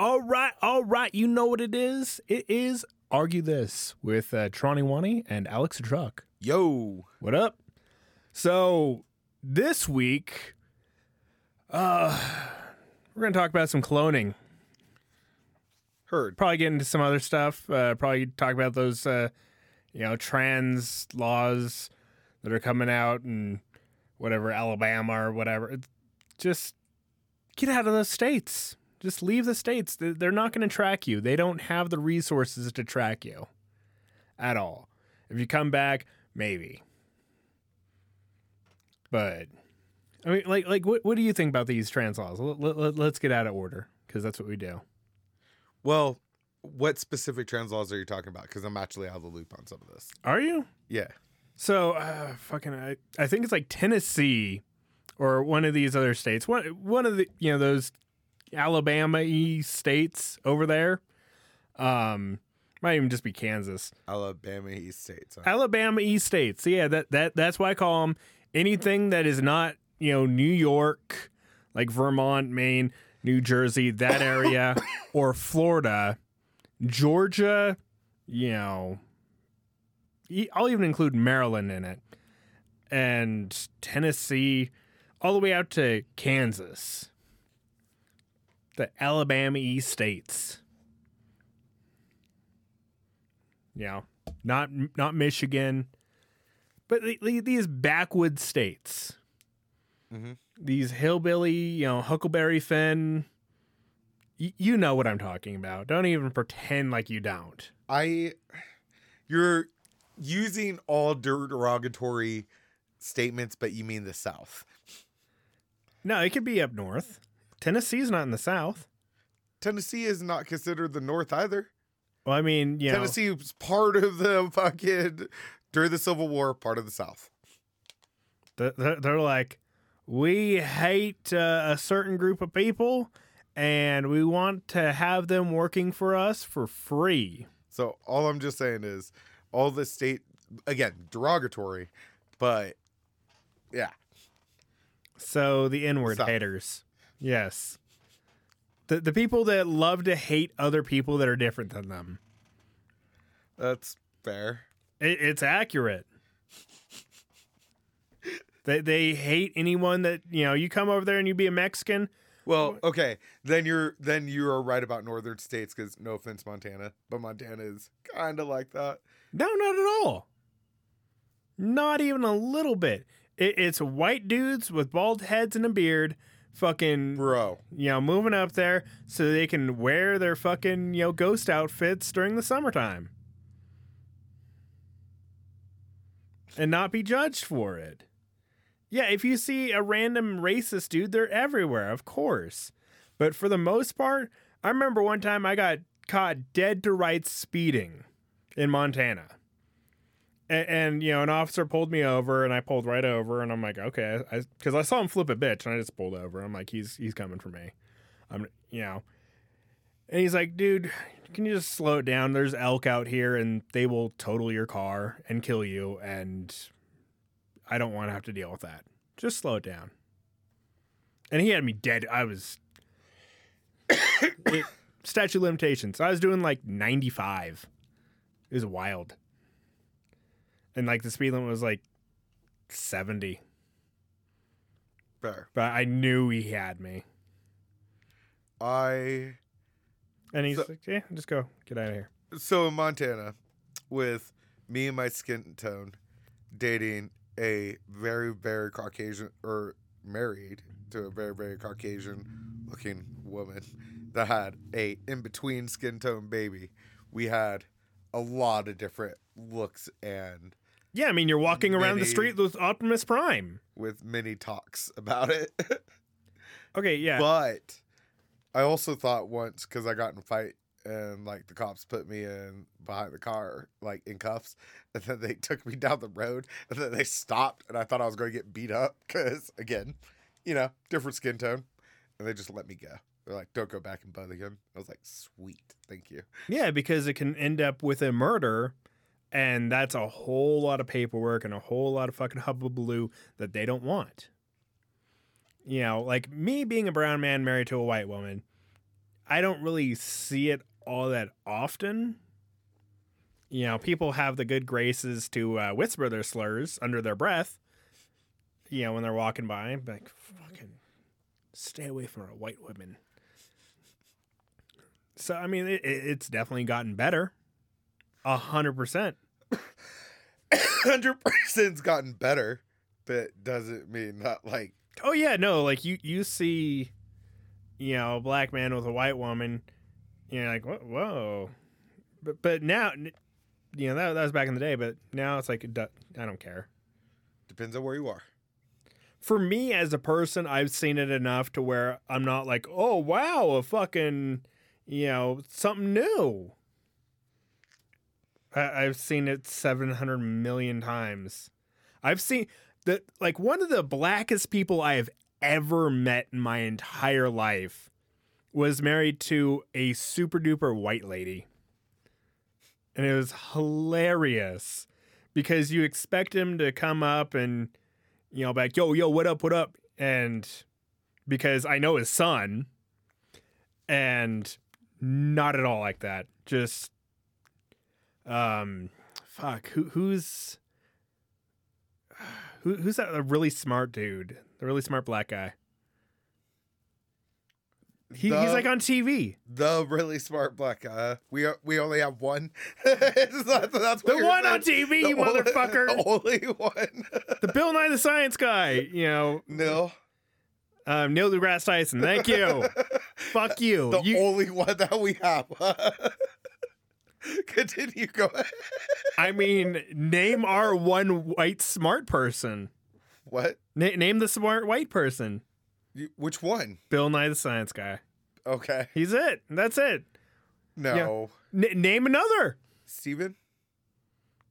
All right, all right. You know what it is? It is Argue This with uh, Tronny Wani and Alex Truck. Yo. What up? So this week, uh, we're gonna talk about some cloning. Heard. Probably get into some other stuff. Uh, probably talk about those, uh, you know, trans laws that are coming out and whatever Alabama or whatever. Just get out of those states. Just leave the states. They- They're not going to track you. They don't have the resources to track you at all. If you come back, maybe. But I mean, like, like, what, what do you think about these trans laws? Let, let, let's get out of order because that's what we do. Well, what specific trans laws are you talking about? Because I'm actually out of the loop on some of this. Are you? Yeah. So, uh, fucking, I, I think it's like Tennessee or one of these other states. One, one of the, you know, those Alabama y states over there. Um, might even just be Kansas. Alabama East States. huh? Alabama y states. Yeah, that, that, that's why I call them anything that is not, you know, New York, like Vermont, Maine, New Jersey, that area, or Florida, Georgia, you know, I'll even include Maryland in it, and Tennessee, all the way out to Kansas, the Alabama East states. You know, not not Michigan, but the- the- these backwoods states, Mhm. these hillbilly, you know, Huckleberry Finn. Y- you know what I'm talking about. Don't even pretend like you don't. I, you're using all derogatory statements, but you mean the South. No, it could be up north. Tennessee's not in the south. Tennessee is not considered the North either. Well, I mean, know, Tennessee was part of the fucking during the Civil War, part of the South. th- th- they're like, we hate uh, a certain group of people, and we want to have them working for us for free. So all I'm just saying is all the state again derogatory, but yeah, So the inward South. haters, yes, the the people that love to hate other people that are different than them. that's fair. It, it's accurate. they they hate anyone that you know. You come over there and you be a Mexican. Well, okay, then you're then you are right about northern states because no offense, Montana, but Montana is kind of like that. No, not at all. Not even a little bit. It, it's white dudes with bald heads and a beard, fucking, Bro, you know, moving up there so they can wear their fucking, you know, ghost outfits during the summertime and not be judged for it. Yeah, if you see a random racist dude, they're everywhere, of course. But for the most part, I remember one time I got caught dead to rights speeding in Montana. And, and you know, an officer pulled me over, and I pulled right over, and I'm like, okay, because I, saw him flip a bitch, and I just pulled over. I'm like, he's he's coming for me. I'm, you know, and he's like, dude, can you just slow it down? There's elk out here, and they will total your car and kill you, and I don't want to have to deal with that. Just slow it down. And he had me dead. I was it, statute limitations. I was doing like 95. It was wild. And like the speed limit was like 70. fair. But I knew he had me. I And he's So- like, yeah, just go. Get out of here. so in Montana with me and my skin tone dating a very very Caucasian or married to a very very Caucasian looking woman that had a in between skin tone baby. We had a lot of different looks and Yeah, I mean, you're walking around the street with Optimus Prime. with many talks about it. Okay, yeah. But I also thought once because I got in a fight and like the cops put me in behind the car, like in cuffs, and then they took me down the road and then they stopped and I thought I was going to get beat up because again, you know, different skin tone, and they just let me go. They're like, "Don't go back and bother him." I was like, "Sweet, thank you." Yeah, because it can end up with a murder, and that's a whole lot of paperwork and a whole lot of fucking hubbubaloo that they don't want. You know, like me being a brown man married to a white woman, I don't really see it all that often. You know, people have the good graces to uh, whisper their slurs under their breath. You know, when they're walking by, like fucking stay away from our white women. So I mean, it, it- it's definitely gotten better, a hundred percent. Hundred percent's gotten better, but doesn't mean not like Oh yeah, no, like you you see, you know, a black man with a white woman, you're like, whoa, whoa. But but now, you know, that that was back in the day, but now it's like I don't care. depends on where you are. For me as a person, I've seen it enough to where I'm not like, oh wow, a fucking, you know, something new. I, I've seen it 700 million times. I've seen the like one of the blackest people I have ever met in my entire life was married to a super duper white lady. And it was hilarious because you expect him to come up and you know, like, yo, yo, what up, what up? And because I know his son, and not at all like that. Just, um, fuck, who, who's, who, who's that? A really smart dude, the really smart black guy. He, he's like on TV. The really smart black guy. We are, we only have one. that's, that's The one on. TV, The you only- motherfucker. The only one. The Bill Nye the Science Guy. You know, no. um, Neil deGrasse Tyson. Thank you. Fuck you. The you only one that we have. Continue. Go ahead. I mean, name our one white smart person. What? Na- name the smart white person. You, which one? Bill Nye the Science Guy. Okay. He's it. That's it. No. N- name another. Steven?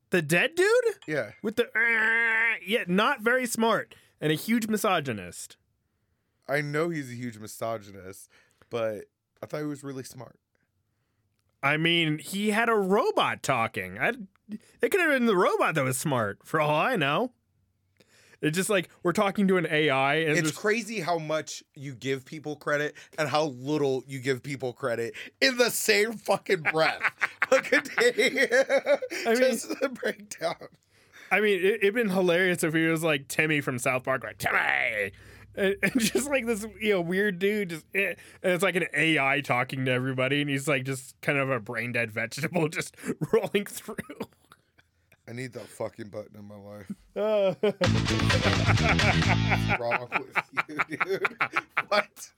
The dead dude Yeah. with the uh, yeah, not very smart and a huge misogynist. I know he's a huge misogynist, but I thought he was really smart. I mean, he had a robot talking. I, it could have been the robot that was smart, for all I know. It's just like we're talking to an AI, and It's crazy how much you give people credit and how little you give people credit in the same fucking breath. But continue. I mean- just the breakdown. I mean, it, it'd been hilarious if he was like Timmy from South Park, like Timmy, and, and just like this, you know, weird dude. Just eh, and it's like an AI talking to everybody, and he's like just kind of a brain dead vegetable, just rolling through. I need that fucking button in my life. Uh, What's wrong with you, dude? What?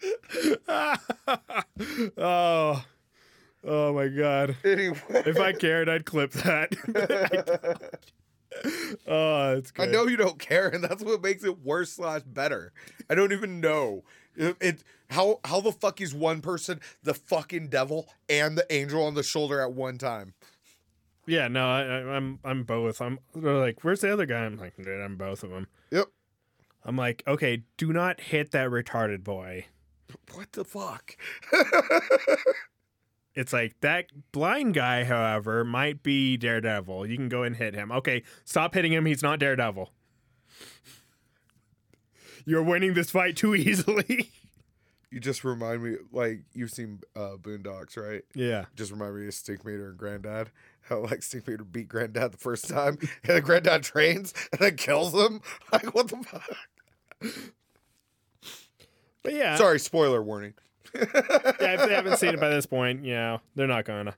oh, oh my god! Anyway. If I cared, I'd clip that. oh, it's I know you don't care, and that's what makes it worse slash better. I don't even know. It, it how how the fuck is one person the fucking devil and the angel on the shoulder at one time? Yeah, no, I, I, I'm I'm both. I'm they're like, where's the other guy? I'm like, dude, I'm both of them. Yep. I'm like, okay, do not hit that retarded boy. What the fuck? It's like that blind guy, however, might be Daredevil. You can go and hit him. Okay, stop hitting him. He's not Daredevil. You're winning this fight too easily. you just remind me like you've seen uh, Boondocks, right? yeah. Just remind me of Stinkmeaner and Granddad. How like Stinkmeaner beat Granddad the first time, and then Granddad trains and then kills him. Like what the fuck? But yeah. Sorry, spoiler warning. yeah, if they haven't seen it by this point, you know, they're not gonna.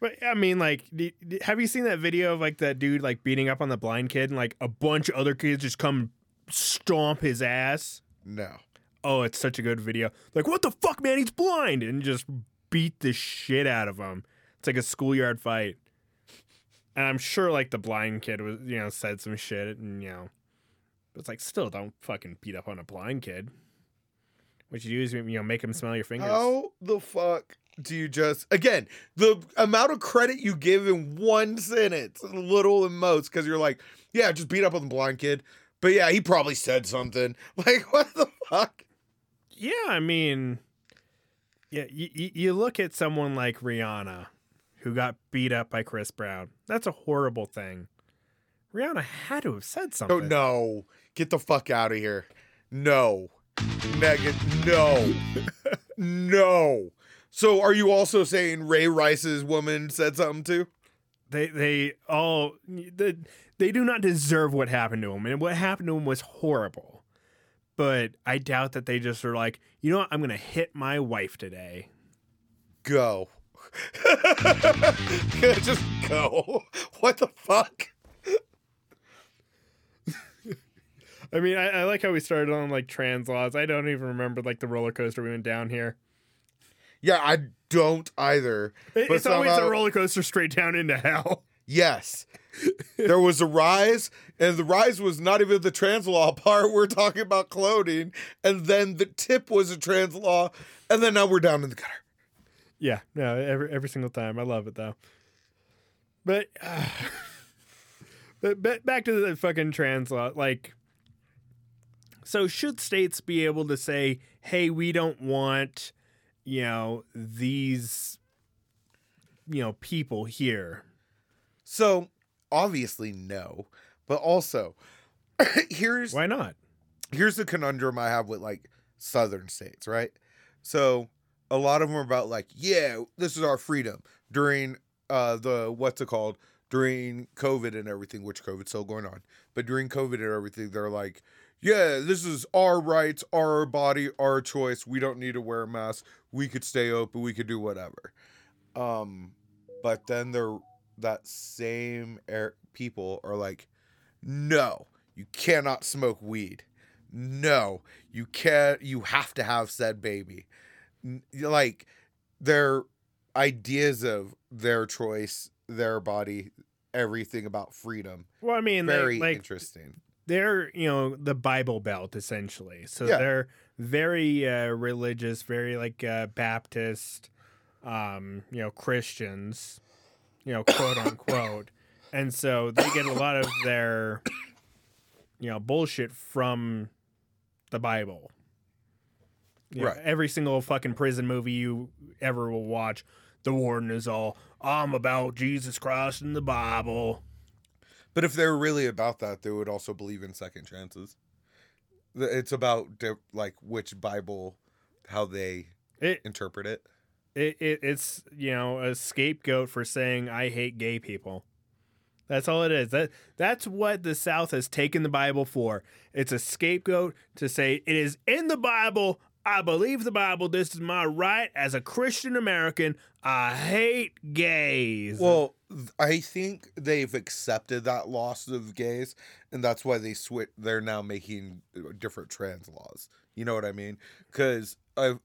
But I mean, like, have you seen that video of like that dude like beating up on the blind kid and like a bunch of other kids just come stomp his ass? No. Oh, it's such a good video. Like, what the fuck, man? He's blind, and just beat the shit out of him. It's like a schoolyard fight. And I'm sure like the blind kid was, you know, said some shit, and you know, but it's like still don't fucking beat up on a blind kid. What you do is you know make him smell your fingers. How the fuck do you just again the amount of credit you give in one sentence, little and most, because you're like, yeah, just beat up on the blind kid. But yeah, he probably said something. Like, what the fuck? Yeah, I mean, yeah, you, you look at someone like Rihanna, who got beat up by Chris Brown. That's a horrible thing. Rihanna had to have said oh, something. Oh no. Get the fuck out of here. No. Negative. No. no. So are you also saying Ray Rice's woman said something too? They they all they, they do not deserve what happened to him, and what happened to him was horrible. But I doubt that they just are like, you know what, I'm gonna hit my wife today. Go. Just go. What the fuck? I mean, I, I like how we started on like trans laws. I don't even remember like the roller coaster we went down here. Yeah, I don't either. It- But it's always somehow- a roller coaster straight down into hell. Yes. there was a rise, and the rise was not even the trans law part. We're talking about clothing, and then the tip was a trans law, and then now we're down in the gutter. Yeah, no, every every single time. I love it though. But, uh, but but back to the fucking trans law. Like, so should states be able to say, "Hey, we don't want, you know, these, you know, people here." So obviously no, but also here's Why not? here's the conundrum I have with like southern states, right? So a lot of them are about like, yeah, this is our freedom during uh the what's it called during COVID and everything, which COVID's still going on, but during COVID and everything, they're like, yeah, this is our rights, our body, our choice. We don't need to wear a mask. We could stay open. We could do whatever. Um, but then they're that same air people are like, no, you cannot smoke weed. No, you can't. You have to have said baby. Like their ideas of their choice, their body, everything about freedom. Well, I mean, Very like interesting. They're you know the Bible Belt essentially. So Yeah. they're very uh, religious, very like uh, Baptist, um, you know, Christians, you know, quote unquote, and so they get a lot of their, you know, bullshit from the Bible. You know, Right. Every single fucking prison movie you ever will watch, the warden is all, "I'm about Jesus Christ and the Bible." But if they're really about that, they would also believe in second chances. It's about like which Bible, how they It interpret it. it, it it's you know a scapegoat for saying I hate gay people. That's all it is. That that's what the South has taken the Bible for. It's a scapegoat to say it is in the Bible. I believe the Bible. This is my right as a Christian American. I hate gays. Well, I think they've accepted that loss of gays, and that's why they switch. They're now making uh, different trans laws. You know what I mean? Because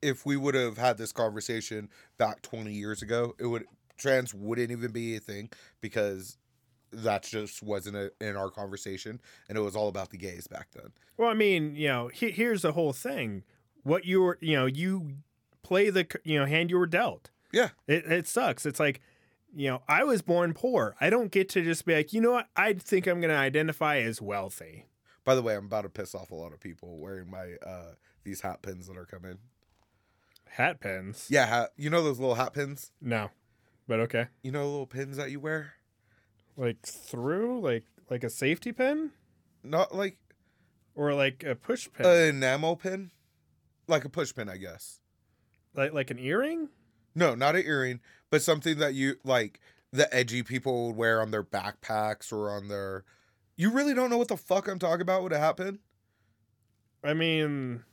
if we would have had this conversation back twenty years ago, it would trans wouldn't even be a thing because that just wasn't a, in our conversation, and it was all about the gays back then. Well, I mean, you know, he, here's the whole thing. What you were, you know, you play the, you know, hand you were dealt. Yeah. It, it sucks. It's like, you know, I was born poor. I don't get to just be like, you know what? I think I'm going to identify as wealthy. By the way, I'm about to piss off a lot of people wearing my uh these hat pins that are coming. Hat pins? Yeah, hat, you know those little hat pins. No, but okay. You know the little pins that you wear. Like through, like like a safety pin Not like or like a push pin, an enamel pin, like a push pin, I guess. like like an earring. No, not an earring, but something that you like the edgy people would wear on their backpacks or on their. You really don't know what the fuck I'm talking about Would hat? I mean,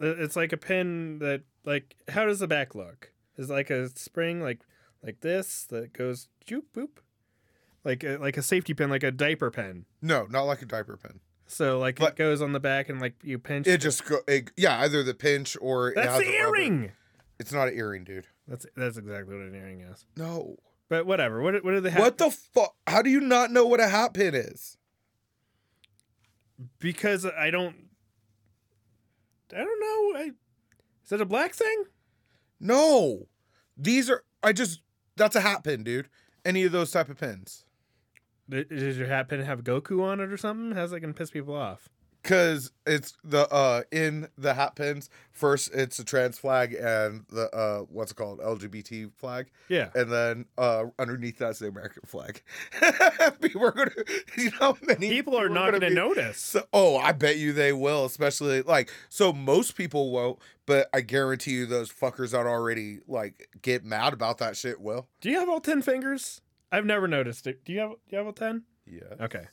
it's like a pin that like. How does the back look? Is like a spring like like this that goes joop boop, like a, like a safety pin, like a diaper pin. No, not like a diaper pin. So like But- it goes on the back and like you pinch. It just go, it, yeah, either the pinch or that's the a rubber- earring. It's not an earring, dude. That's that's exactly what an earring is. No. But whatever. What what do they have? What the fuck? How do you not know what a hat pin is? Because I don't. I don't know. I, is that a black thing? No, these are. I just. That's a hat pin, dude. Any of those type of pins. Does your hat pin have Goku on it or something? How's that gonna piss people off? Cause it's the uh in the hat pins. First, it's a trans flag and the uh what's it called LGBT flag, Yeah. and then uh underneath that's the American flag. people are gonna, you know, many People are not going to be- notice. So, oh, I bet you they will, especially like so. Most people won't, but I guarantee you those fuckers that already like get mad about that shit will. Do you have all 10 fingers? I've never noticed it. Do you have do you have a 10? Yeah. Okay.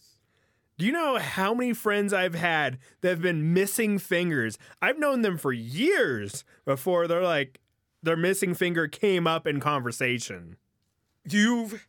Do you know how many friends I've had that have been missing fingers? I've known them for years before they're like their missing finger came up in conversation. You've.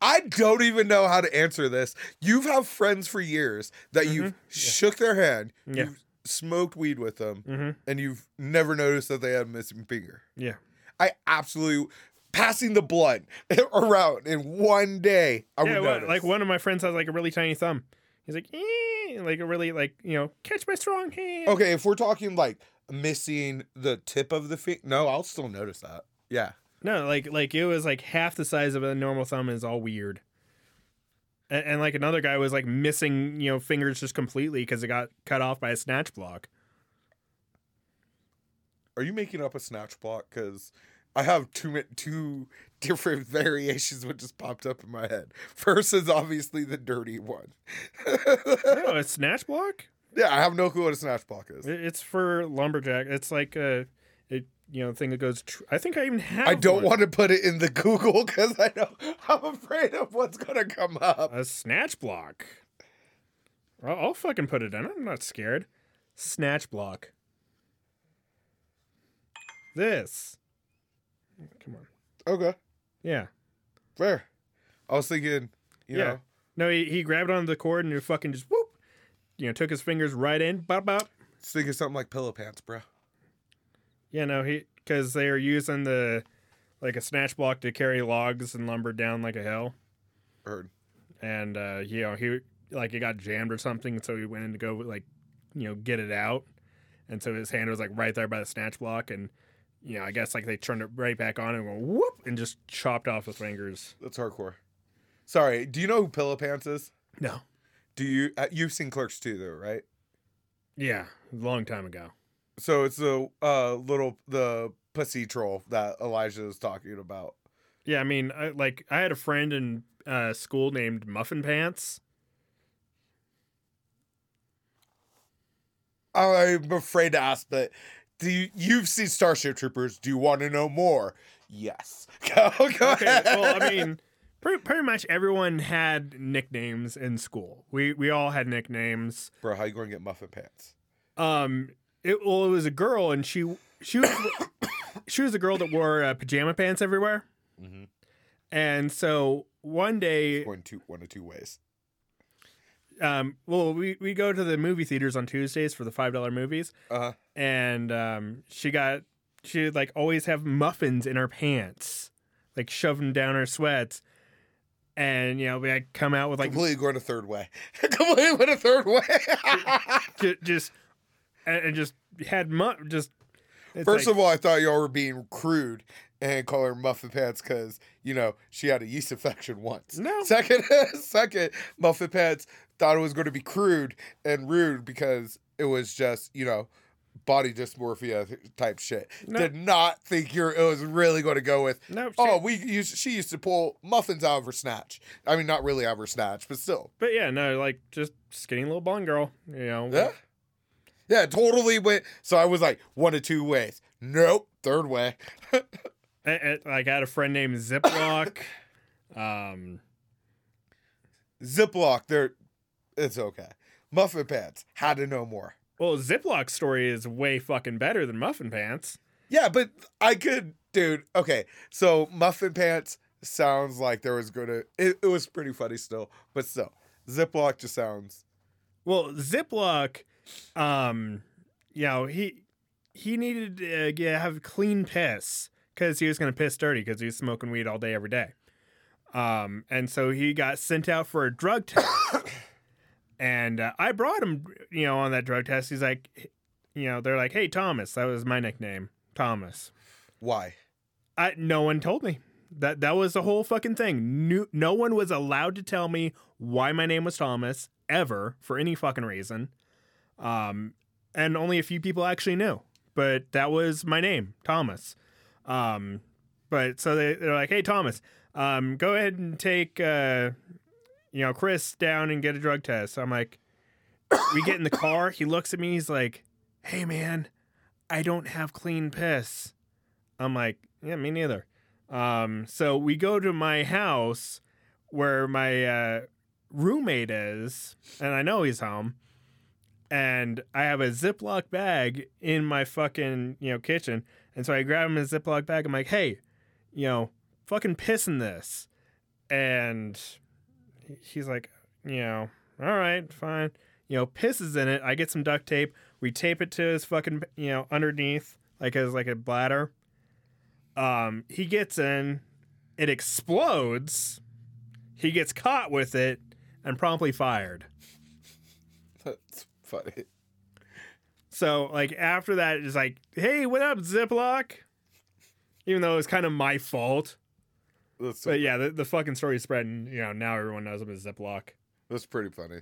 I don't even know how to answer this. You've had friends for years that you've shook their hand, Yeah. you've smoked weed with them, Mm-hmm. and you've never noticed that they had a missing finger. Yeah. I absolutely passing the blunt around in one day. I yeah, would well, like one of my friends has like a really tiny thumb. He's like, eh, like a really like you know, catch my strong hand. Okay, if we're talking like missing the tip of the finger, no, I'll still notice that. Yeah. No, like like it was like half the size of a normal thumb and is all weird. And, and like another guy was like missing, you know, fingers just completely because it got cut off by a snatch block. Are you making up a snatch block? Because I have two two different variations which just popped up in my head. First is obviously the dirty one. No, a snatch block. yeah, I have no clue what a snatch block is. It's for lumberjack. It's like a, it you know thing that goes. Tr- I think I even have. I don't one. want to put it in the Google because I know I'm afraid of what's gonna come up. a snatch block. I'll, I'll fucking put it in. I'm not scared. Snatch block. This. Okay, Yeah. fair. I was thinking, you Yeah. know, No, he, he grabbed onto the cord and he fucking just whoop. You know, took his fingers right in. Bop bop. just thinking something like pillow pants, bro. Yeah, no, he because they are using the like a snatch block to carry logs and lumber down like a hill. Heard. and uh, you know he like it got jammed or something, so he went in to go like you know get it out, and so his hand was like right there by the snatch block, and you know I guess like they turned it right back on and went whoop and just chopped off his fingers. That's hardcore. Sorry, do you know who pillow pants is? No, Do you? uh, You've seen Clerks too, though, right? yeah, a long time ago. So it's the uh little the pussy troll that Elijah is talking about. Yeah, I mean, I, like I had a friend in uh, school named Muffin Pants. I'm afraid to ask, but do you, you've seen Starship Troopers? Do you want to know more? Yes. Go, go Okay, ahead. well, I mean, pretty, pretty much everyone had nicknames in school. We we all had nicknames. bro, how you going to get muffin pants? Um, it well, it was a girl, and she she was she was a girl that wore uh, pajama pants everywhere. Mhm. And so one day, Going two one of two ways. Um, well, we we go to the movie theaters on Tuesdays for the five dollar movies, Uh huh. and um, she got she would like always have muffins in her pants, like shoving down her sweats. And you know, we like come out with like Completely going a third way. Completely went a third way. ju- just and, and just had mu- just First like- of all, I thought y'all were being crude and call her muffin pants because you know she had a yeast infection once. No. Second, second, muffin pants thought it was going to be crude and rude because it was just you know body dysmorphia type shit. No. Did not think you're it was really going to go with. no, she- Oh, we used, she used to pull muffins out of her snatch. I mean, not really out of her snatch, but still. But yeah, no, like just skinny little blonde girl, you know. Yeah. Yeah, totally went. So I was like, one of two ways. Nope, third way. I- I- like I had a friend named Ziploc. um, Ziploc, they're it's okay. Muffin pants had to know more. well, Ziploc's story is way fucking better than Muffin Pants. Yeah, but I could, dude. Okay, so muffin pants sounds like there was gonna. It, it was pretty funny still, but still, Ziploc just sounds. Well, Ziploc, um, you know, he he needed to uh, have clean piss because he was gonna piss dirty because he was smoking weed all day every day. Um, and so he got sent out for a drug test. and uh, I brought him, you know, on that drug test. He's like, you know, they're like, "Hey, Thomas," that was my nickname, Thomas. Why? I no one told me. That that was the whole fucking thing. No, no one was allowed to tell me why my name was Thomas ever for any fucking reason. Um, and only a few people actually knew. But that was my name, Thomas. Um, but so they, they're like, "Hey, Thomas, um, go ahead and take uh, you know Chris down and get a drug test." So I'm like, we get in the car. He looks at me. He's like, "Hey, man, I don't have clean piss." I'm like, "Yeah, me neither." Um, so we go to my house where my uh, roommate is, and I know he's home. And I have a Ziploc bag in my fucking you know kitchen, and so I grab him in a Ziploc bag. I'm like, "Hey, you know, fucking piss in this," and he's like, "You know, all right, fine." You know, pisses in it. I get some duct tape. We tape it to his fucking you know underneath, like as like a bladder. Um, he gets in, it explodes. He gets caught with it and promptly fired. That's funny. So like after that, it's like, hey, what up, Ziploc? Even though it's kind of my fault, That's so, but yeah, the, the fucking story spread, and you know now everyone knows him as Ziploc. that's pretty funny.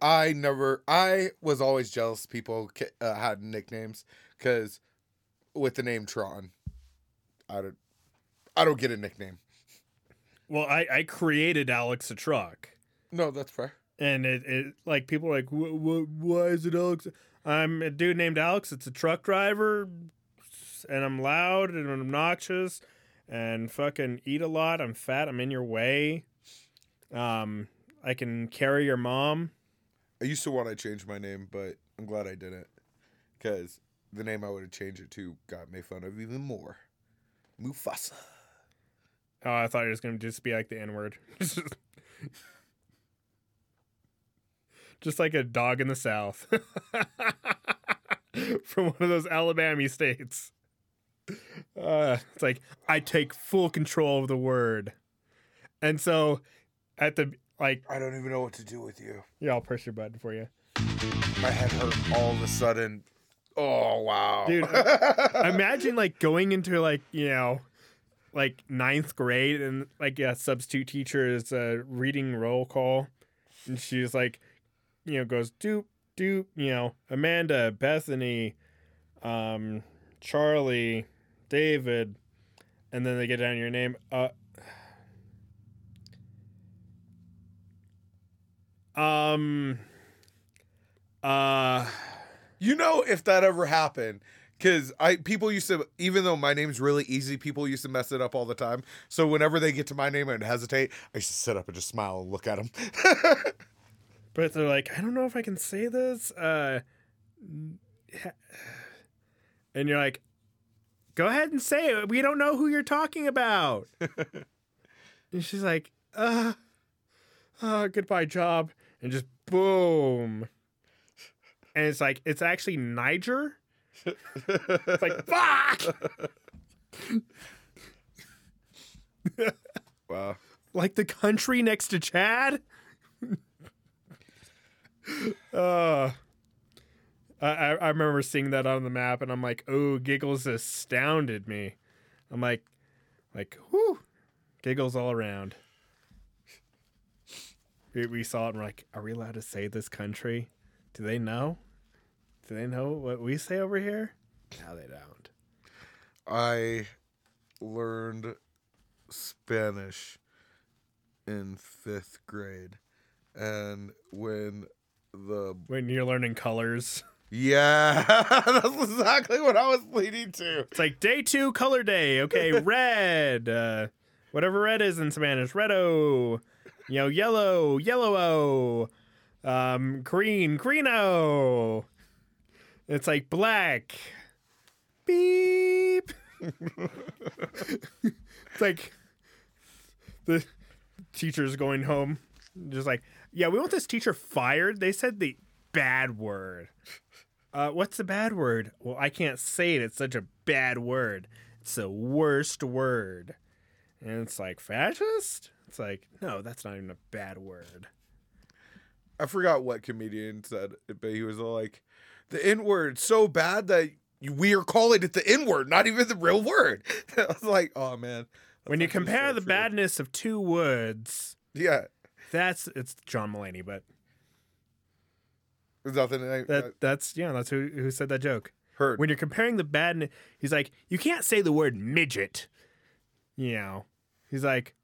I never. I was always jealous people uh, had nicknames because with the name Tron, I don't. I don't get a nickname. Well, I I created Alex a truck, No, that's fair. and it, it like people are like, "Wh- wh- why is it Alex? I'm a dude named Alex. It's a truck driver, and I'm loud and I'm obnoxious, and fucking eat a lot. I'm fat. I'm in your way. Um, I can carry your mom. I used to want to change my name, but I'm glad I didn't because the name I would have changed it to got made fun of even more. Mufasa. Oh, I thought it was gonna just be like the N word. just like a dog in the South. From one of those Alabama states. Uh, it's like, I take full control of the word. And so at the, like, I don't even know what to do with you. yeah, I'll press your button for you. My head hurt all of a sudden. Oh wow, Dude, Imagine like going into like, you know, like ninth grade and like a substitute teacher is uh, reading roll call and she's like, you know, goes doop, doop, you know, Amanda, Bethany, um, Charlie, David, and then they get down your name. Uh, um, uh, You know if that ever happened. Cause I people used to even though my name's really easy, people used to mess it up all the time. So whenever they get to my name and hesitate, I used to sit up and just smile and look at them. but they're like, I don't know if I can say this. Uh, and you're like, go ahead and say it. We don't know who you're talking about. and she's like, uh, uh, goodbye, job. And just boom. And it's like, it's actually Niger. It's like, fuck! wow. like the country next to Chad. Uh, I, I remember seeing that on the map, and I'm like, oh, giggles astounded me. I'm like, like, whoo, giggles all around. We, we saw it, and we're like, are we allowed to say this country? Do they know? Do they know what we say over here? No, they don't. I learned Spanish in fifth grade. And when the When you're learning colors, Yeah, that's exactly what I was leading to. It's like day two, color day. Okay, red. Uh, whatever red is in Spanish, redo. You know, yellow, yellow. Um, green, greeno. It's like black. Beep. it's like the teacher's going home, just like, yeah, we want this teacher fired. They said the bad word. Uh, what's the bad word? Well, I can't say it. It's such a bad word. It's the worst word. And it's like, fascist? It's like, no, that's not even a bad word. I forgot what comedian said it, but he was like, "The N word so bad that we are calling it the N word, not even the real word." I was like, "Oh man, when you compare so the true. badness of two words, yeah, that's it's John Mulaney, but there's nothing I, that that's yeah, that's who who said that joke. Heard. When you're comparing the badness, he's like, you can't say the word midget. You know, he's like,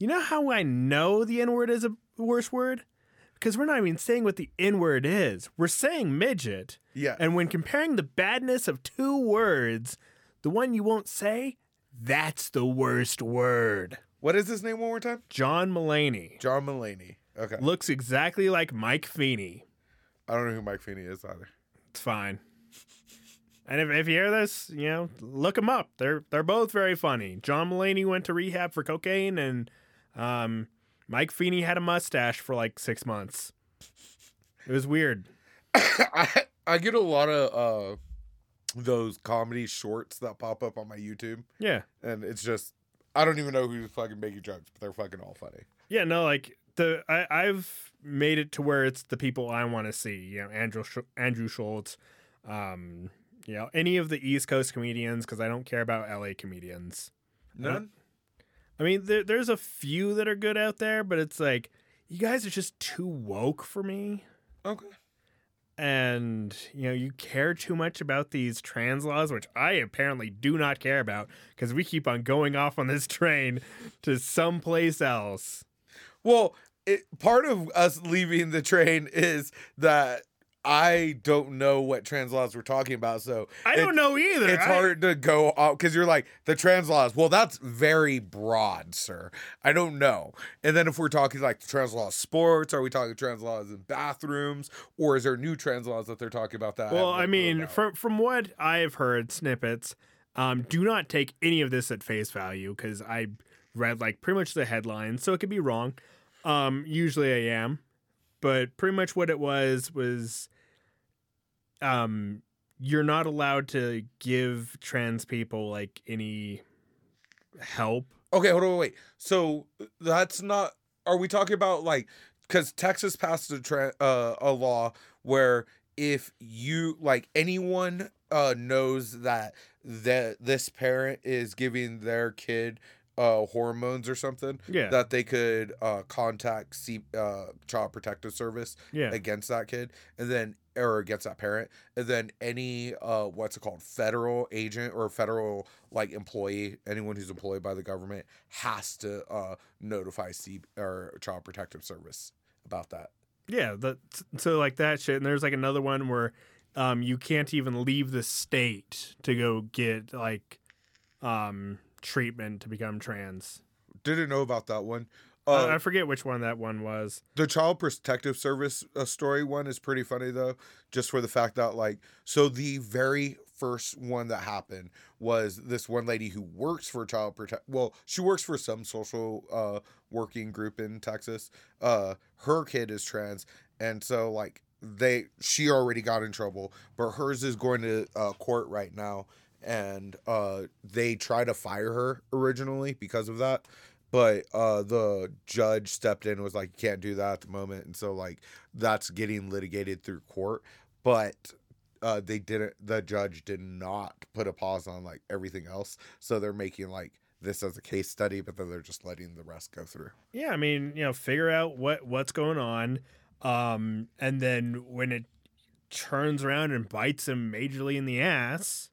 you know how I know the N word is a worse word? Because we're not even saying what the N word is. We're saying midget. yeah, And when comparing the badness of two words, the one you won't say, that's the worst word. What is his name one more time? John Mulaney John Mulaney. Okay, looks exactly like Mike Feeney. I don't know who Mike Feeney is either. It's fine. And if, if you hear this, you know, look them up. They're they're both very funny. John Mulaney went to rehab for cocaine, and um, Mike Feeney had a mustache for like six months. It was weird. I I get a lot of uh those comedy shorts that pop up on my YouTube, Yeah, and it's just I don't even know who's fucking making jokes, but they're fucking all funny. yeah. No, like the I, I've made it to where it's the people I want to see. You know, Andrew Sch- Andrew Schulz, um, you know, any of the East Coast comedians because I don't care about LA comedians. None. I mean, there, there's a few that are good out there, but it's like you guys are just too woke for me, Okay. And you know you care too much about these trans laws, which I apparently do not care about because we keep on going off on this train to someplace else. Well, it, part of us leaving the train is that I don't know what trans laws we're talking about, so I don't know either. It's I- hard to go off because you're like the trans laws. Well, that's very broad, sir. I don't know. And then if we're talking like the trans laws sports, are we talking trans laws in bathrooms, or is there new trans laws that they're talking about that? Well, no I mean, from from what I've heard snippets, um, do not take any of this at face value because I read like pretty much the headlines, so it could be wrong. Um, usually I am, but pretty much what it was was, um, you're not allowed to give trans people like any help. Okay, hold on, wait. So that's not. Are we talking about like because Texas passed a tra- uh, a law where if you like anyone uh knows that that this parent is giving their kid uh hormones or something Yeah, that they could uh contact C- uh child protective service yeah, against that kid and then or against that parent and then any uh what's it called federal agent or federal like employee anyone who's employed by the government has to uh notify C or child protective service about that yeah. The, so like that shit, and there's like another one where, um, you can't even leave the state to go get like, um, treatment to become trans. didn't know about that one Uh, I forget which one that one was. The Child Protective Service uh, story one is pretty funny though, just for the fact that like so the very first one that happened was this one lady who works for Child Protect. Well, she works for some social uh working group in Texas. Uh, her kid is trans, and so like they she already got in trouble, but hers is going to uh, court right now, and uh they try to fire her originally because of that but uh the judge stepped in and was like you can't do that at the moment and so like that's getting litigated through court but uh they didn't the judge did not put a pause on like everything else so they're making like this as a case study but then they're just letting the rest go through Yeah, I mean, you know, figure out what what's going on, um, and then when it turns around and bites him majorly in the ass.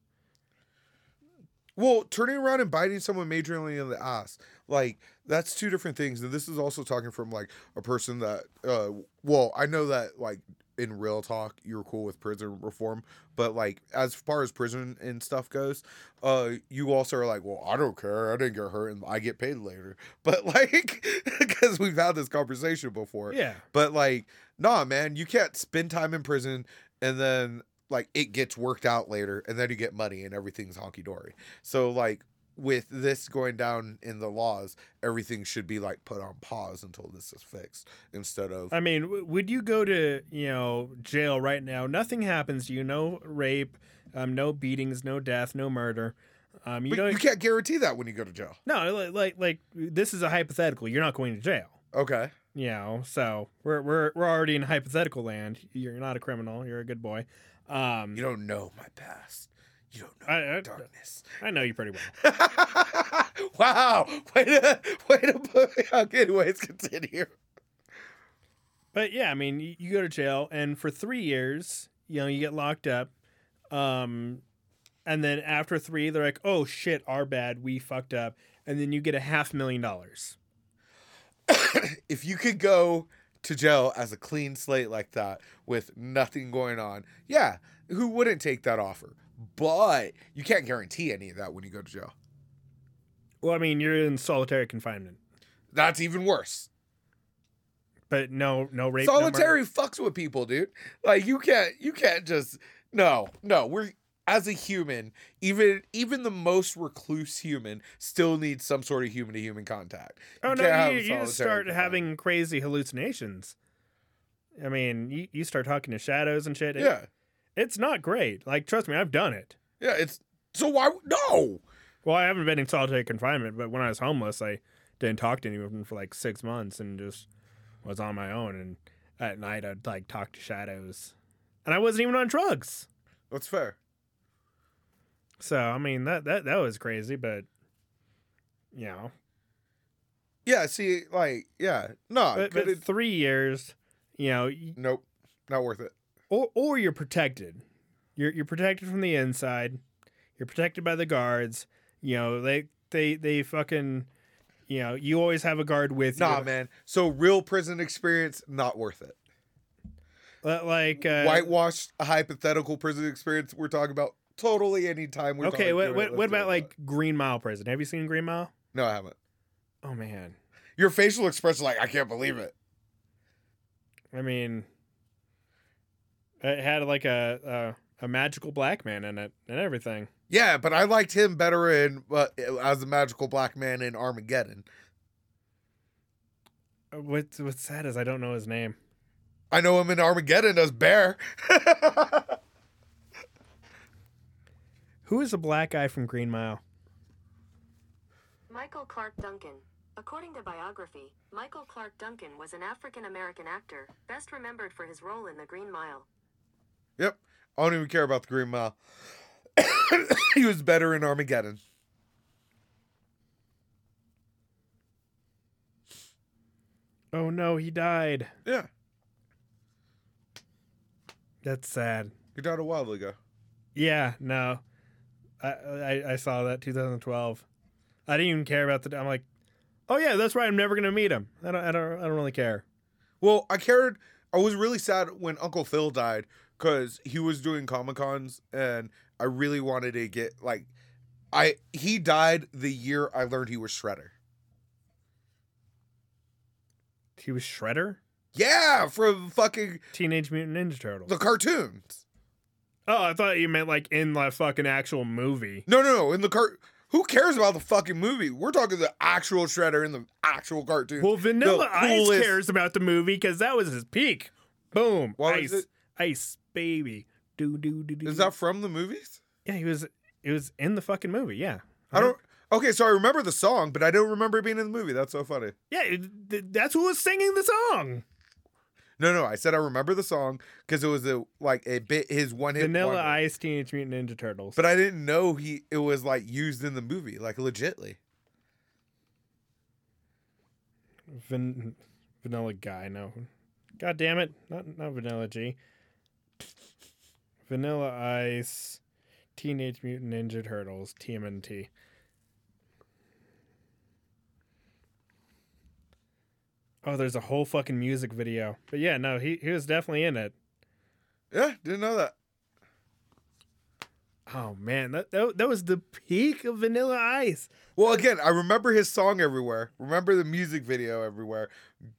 Well, turning around and biting someone majorly in the ass, like that's two different things. And this is also talking from like a person that, uh, well, I know that like in real talk, you're cool with prison reform, but like as far as prison and stuff goes, uh, you also are like, well, I don't care, I didn't get hurt, and I get paid later. But like, because we've had this conversation before, Yeah, but like, nah, man, you can't spend time in prison and then like it gets worked out later and then you get money and everything's honky dory. So like with this going down in the laws, everything should be like put on pause until this is fixed instead of I mean, w- would you go to you know jail right now? Nothing happens to you. No rape, um, no beatings, no death, no murder. Um, you you can't guarantee that when you go to jail. no, li- like like this is a hypothetical. You're not going to jail. Okay. You know, so we're we're we're already in hypothetical land. You're not a criminal. You're a good boy. Um, You don't know my past. You don't know I, I, darkness. I know you pretty well. wow. Way to, way to put me out. Anyways, continue. But yeah, I mean, you, you go to jail, and for three years, you know, you get locked up. Um, and then after three, they're like, "Oh shit, our bad, we fucked up," and then you get a half million dollars. if you could go to jail as a clean slate like that with nothing going on, yeah, who wouldn't take that offer? But you can't guarantee any of that when you go to jail. Well, I mean, you're in solitary confinement, That's even worse. but no, no rape. no. Solitary fucks with people, dude. Like you can't you can't just no, no. We're as a human, even even the most recluse human still needs some sort of human to human contact. Oh You no, you, you start having crazy hallucinations. I mean, you, you start talking to shadows and shit. It- Yeah. it's not great. Like, trust me, I've done it. Yeah, it's so why no. Well, I haven't been in solitary confinement, but when I was homeless, I didn't talk to anyone for like six months and just was on my own. And at night, I'd like talk to shadows, and I wasn't even on drugs. That's fair. So I mean, that that that was crazy, but you know, Yeah, see, like, yeah. No, but, but it, three years, you know, nope. Not worth it. or or you're protected. You're you're protected from the inside. You're protected by the guards. You know, they they they fucking. You know, you always have a guard with Nah, you. man. So real prison experience, not worth it. Li- Like uh, Whitewashed a hypothetical prison experience we're talking about totally anytime we're okay, what what, what about like Green Mile Prison? Have you seen Green Mile? No, I haven't. Oh man, Your facial expression like I can't believe it. I mean, it had like a a, a magical black man in it and everything. Yeah, but I liked him better in uh, as a magical black man in Armageddon. Uh, What's what's sad is I don't know his name. I know him in Armageddon as Bear. Who is the black guy from Green Mile? Michael Clarke Duncan. According to biography, Michael Clarke Duncan was an African American actor, best remembered for his role in The Green Mile. yep. I don't even care about the Green Mile. he was better in Armageddon. Oh no, he died. Yeah. That's sad. He died a while ago. Yeah, no, I I, I saw that 2012. I didn't even care about the. I'm like, oh yeah, that's right. I'm never gonna meet him. I don't I don't I don't really care. Well, I cared. I was really sad when Uncle Phil died because he was doing Comic Cons, and I really wanted to get like, I he died the year I learned he was Shredder. He was Shredder, Yeah, from fucking Teenage Mutant Ninja Turtles. the cartoons. Oh, I thought you meant like in the fucking actual movie. No, no, no. In the cart, who cares about the fucking movie? We're talking the actual Shredder in the actual cartoon. Well, Vanilla The Ice coolest- cares about the movie because that was his peak. Boom, What ice, was it? ice, baby. Do do do do. Is that from the movies? Yeah, he was. It was in the fucking movie. Yeah. I don't. Okay, so I remember the song, but I don't remember it being in the movie. That's so funny. Yeah, it- th- that's who was singing the song. No, no, I said I remember the song because it was a like a bit his one hit. Vanilla wonder. Ice, Teenage Mutant Ninja Turtles. But I didn't know he it was like used in the movie, like legitly. Van- Vanilla Guy, no. God damn it, not not Vanilla G. Vanilla Ice, Teenage Mutant Ninja Turtles, TMNT. Oh, there's a whole fucking music video. But yeah, no, he he was definitely in it. Yeah, didn't know that. Oh man, that that, that was the peak of Vanilla Ice. Well, again, I remember his song everywhere. Remember the music video everywhere.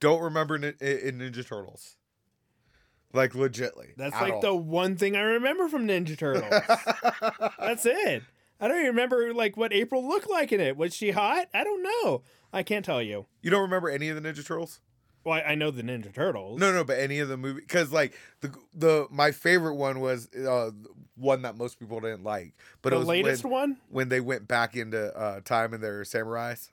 Don't remember Nin- in Ninja Turtles. Like legitly. That's at like all. the one thing I remember from Ninja Turtles. That's it. I don't even remember like what April looked like in it. Was she hot? I don't know. I can't tell you. you don't remember any of the Ninja Turtles? Well, I I know the Ninja Turtles. No, no, but any of the movie because like the the my favorite one was uh one that most people didn't like, but the it was latest when, one. when they went back into uh time and their samurais.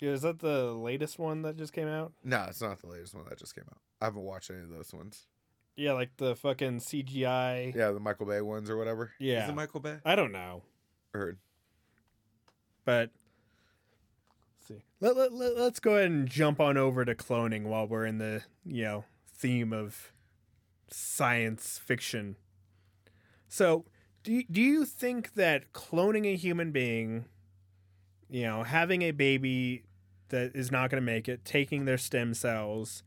Yeah, is that the latest one that just came out? No, it's not the latest one that just came out. I haven't watched any of those ones. Yeah, like the fucking CGI. Yeah, the Michael Bay ones or whatever. Yeah. Is it Michael Bay? I don't know, I heard. but let's see. Let, let, let, let's go ahead and jump on over to cloning while we're in the, you know, theme of science fiction. So, do you, do you think that cloning a human being, you know, having a baby that is not going to make it, taking their stem cells,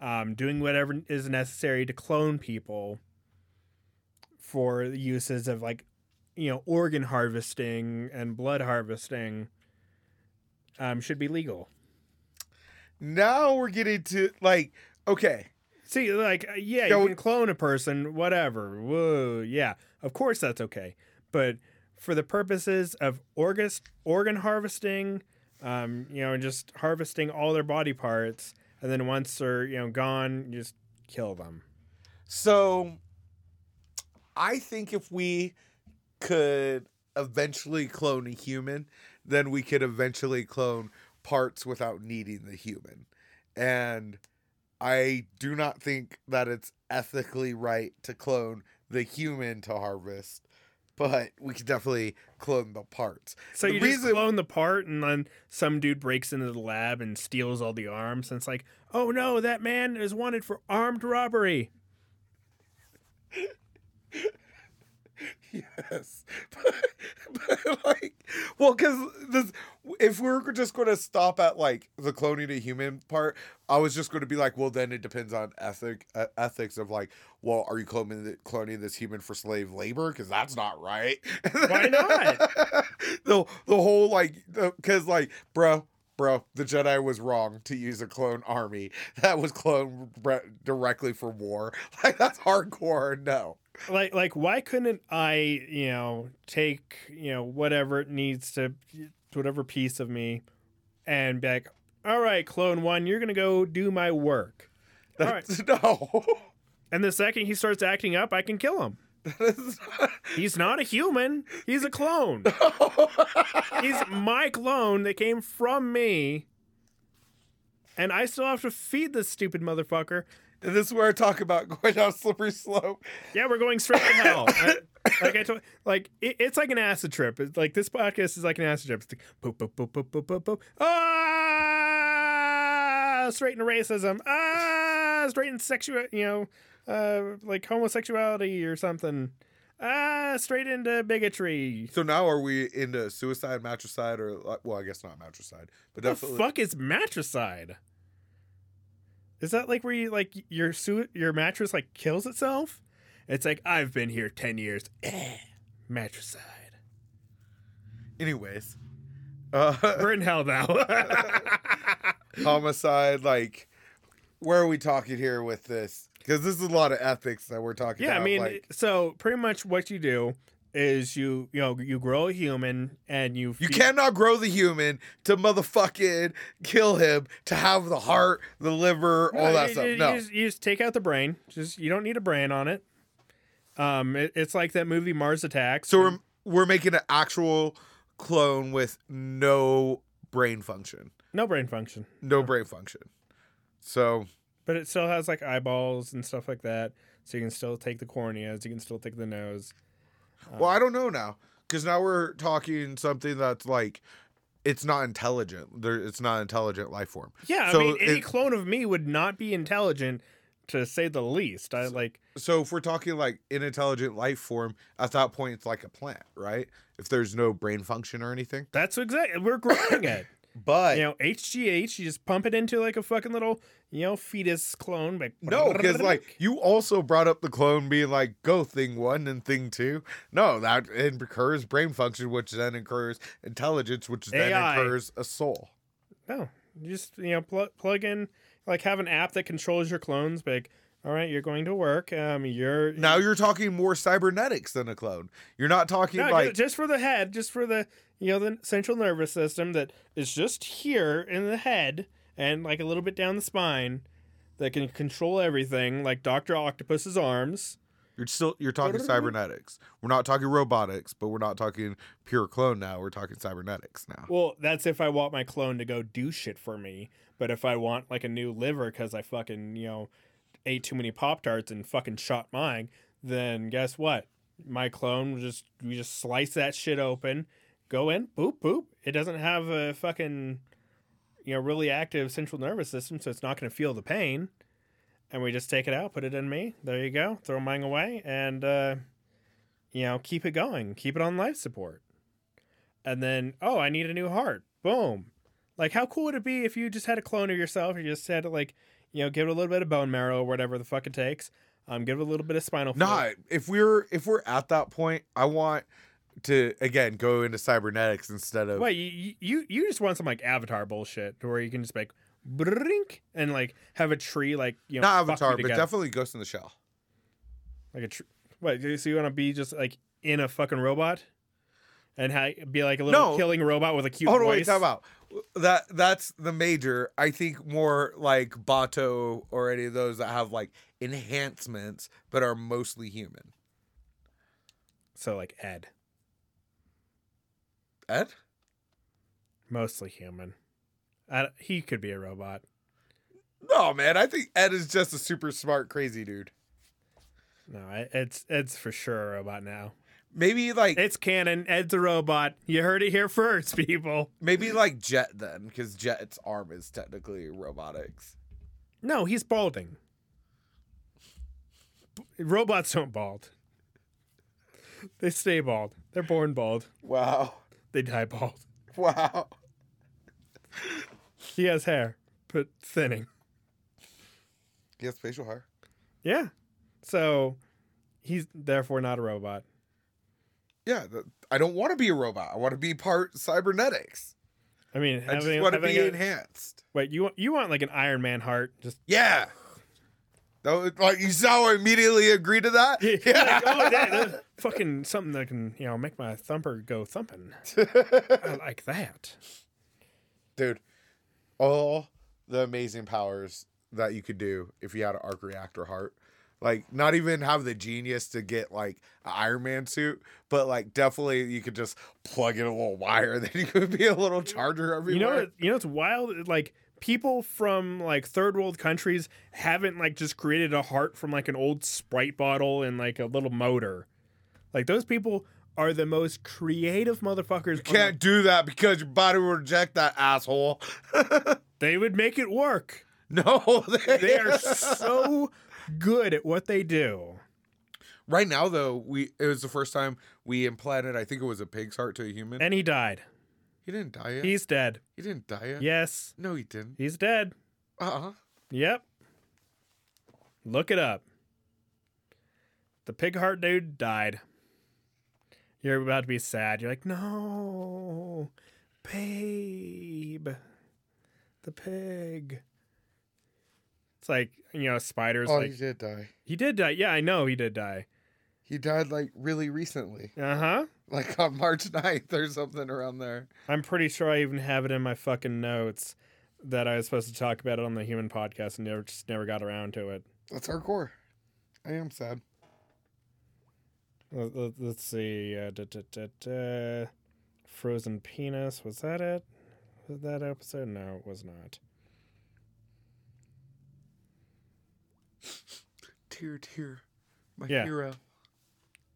um, doing whatever is necessary to clone people for the uses of like, you know, organ harvesting and blood harvesting, um, should be legal? Now we're getting to like okay. See, like, uh, yeah, Yeah, you can clone a person, whatever. Whoa, yeah, of course that's okay. But for the purposes of organ organ harvesting, um, you know, and just harvesting all their body parts, and then once they're you know gone, you just kill them. So I think if we could eventually clone a human, then we could eventually clone parts without needing the human. And I do not think that it's ethically right to clone the human to harvest, but we could definitely clone the parts. So The you just clone the part, and then some dude breaks into the lab and steals all the arms, and it's like, oh no, that man is wanted for armed robbery. Yes, but, but like, well, because this, if we are just going to stop at like the cloning a human part, I was just going to be like, well, then it depends on ethic uh, ethics of like, well, are you cloning the, cloning this human for slave labor? Because that's not right. Why not? the the whole like, because like, bro. Bro, the Jedi was wrong to use a clone army that was cloned bre- directly for war. Like that's hardcore. No. like like why couldn't i you know take you know whatever it needs to whatever piece of me and be like all right clone one you're gonna go do my work All right. That's, No. and the second he starts acting up i can kill him He's not a human he's a clone he's my clone that came from me and i still have to feed this stupid motherfucker And this is where I talk about going down a slippery slope. Yeah, we're going straight to hell. I- like I told, like it, it's like an acid trip. It's like this podcast is like an acid trip. It's like boop boop boop boop boop boop boop. Ah, straight into racism. Ah, straight into sexual. You know, uh, like homosexuality or something. Ah, straight into bigotry. So now are we into suicide, matricide, or well, I guess not matricide, but The definitely. fuck is matricide? Is that like where you like your suit your mattress like kills itself? It's like I've been here ten years. Eh, matricide. Anyways, uh, We're in hell now. homicide. Like, where are we talking here with this? Because this is a lot of ethics that we're talking about. yeah, about. I mean, like, so pretty much what you do is you you know you grow a human and you you cannot grow the human to motherfucking kill him to have the heart, the liver, all No, that you, stuff. You, No, you just, you just take out the brain. Just you don't need a brain on it. Um, it, it's like that movie Mars Attacks. so we're we're making an actual clone with no brain function, no brain function, no brain function. So but it still has like eyeballs and stuff like that. So you can still take the corneas. You can still take the nose. Well, I um, don't know now because now we're talking something that's like it's not intelligent. There, it's not an intelligent life form. Yeah, So I mean, any it- clone of me would not be intelligent, to say the least. I like. So if we're talking like an intelligent life form, at that point it's like a plant, right? If there's no brain function or anything. That's exactly we're growing it. But you know, HGH, you just pump it into like a fucking little, you know, fetus clone. Like no, because like you also brought up the clone being like go thing one and thing two. No, that incurs brain function, which then incurs intelligence, which then AI. incurs a soul. no, you just you know plug plug in like have an app that controls your clones. Like, all right, you're going to work. Um, you're Now you're talking more cybernetics than a clone. You're not talking no, like just for the head, just for the you know the central nervous system that is just here in the head and like a little bit down the spine that can control everything, like Doctor Octopus's arms. You're still you're talking cybernetics. We're not talking robotics, but we're not talking pure clone now. We're talking cybernetics now. Well, that's if I want my clone to go do shit for me. But if I want like a new liver because I fucking you know ate too many Pop Tarts and fucking shot mine, then guess what? My clone just we just slice that shit open, go in, boop boop. It doesn't have a fucking you know really active central nervous system, so it's not going to feel the pain. And we just take it out, put it in me. There you go. Throw mine away, and uh, you know keep it going, keep it on life support. And then oh, I need a new heart. Boom. Like how cool would it be if you just had a clone of yourself? You just had like you know give it a little bit of bone marrow or whatever the fuck it takes. Um, give it a little bit of spinal. fluid. Not if we're if we're at that point, I want to again go into cybernetics instead of Wait, you, you you just want some like Avatar bullshit where you can just like brink and like have a tree like you know not Avatar, but definitely Ghost in the Shell. like a tree. What? So you want to be just like in a fucking robot and ha- be like a little No. killing robot with a cute Oh voice? wait, time about that. That's the major. I think more like Batou or any of those that have like enhancements, but are mostly human. So like Ed, Ed, mostly human. I, he could be a robot. no man, I think Ed is just a super smart, crazy dude. No, it's Ed's for sure a robot now. Maybe like It's canon. Ed's a robot. You heard it here first, people. maybe like Jet then, because Jet's arm is technically robotics. No, he's balding. Robots don't bald. They stay bald. They're born bald. Wow, They die bald. wow. He has hair, but thinning. He has facial hair. Yeah. So he's therefore not a robot. Yeah, I don't want to be a robot. I want to be part cybernetics. I mean, I just having, want to be a- enhanced. wait, you want you want like an Iron Man heart? Just Yeah. Was, like you saw I immediately agree to that? Like, oh, that- fucking something that can you know make my thumper go thumping. I like that. Dude, all the amazing powers that you could do if you had an arc reactor heart. Like not even have the genius to get like an Iron Man suit, but like definitely you could just plug in a little wire, then you could be a little charger everywhere. You know, what- you know, it's wild. Like people from like third world countries haven't like just created a heart from like an old Sprite bottle and like a little motor. Like those people are the most creative motherfuckers. the- can't do that because your body will reject that asshole. They would make it work. no, They are so good at what they do. Right now, though, we it was the first time we implanted. I think it was a pig's heart to a human. And he died. he didn't die yet. He's dead. he didn't die yet. Yes, No, he didn't. he's dead. Uh. uh Yep. Look it up. The pig heart dude died. You're about to be sad. You're like, no, babe, the pig. Like you know, spiders. Oh, like he did die. he did die. Yeah, I know he did die. He died like really recently, Uh huh. like on March 9th or something around there. I'm pretty sure I even have it in my fucking notes that I was supposed to talk about it on the human podcast and never just never got around to it. That's hardcore. I am sad. Let- let- Let's see. Uh, da, da, da. Frozen penis. Was that it? Was that episode? No, it was not. Tear, tear, my Yeah. hero.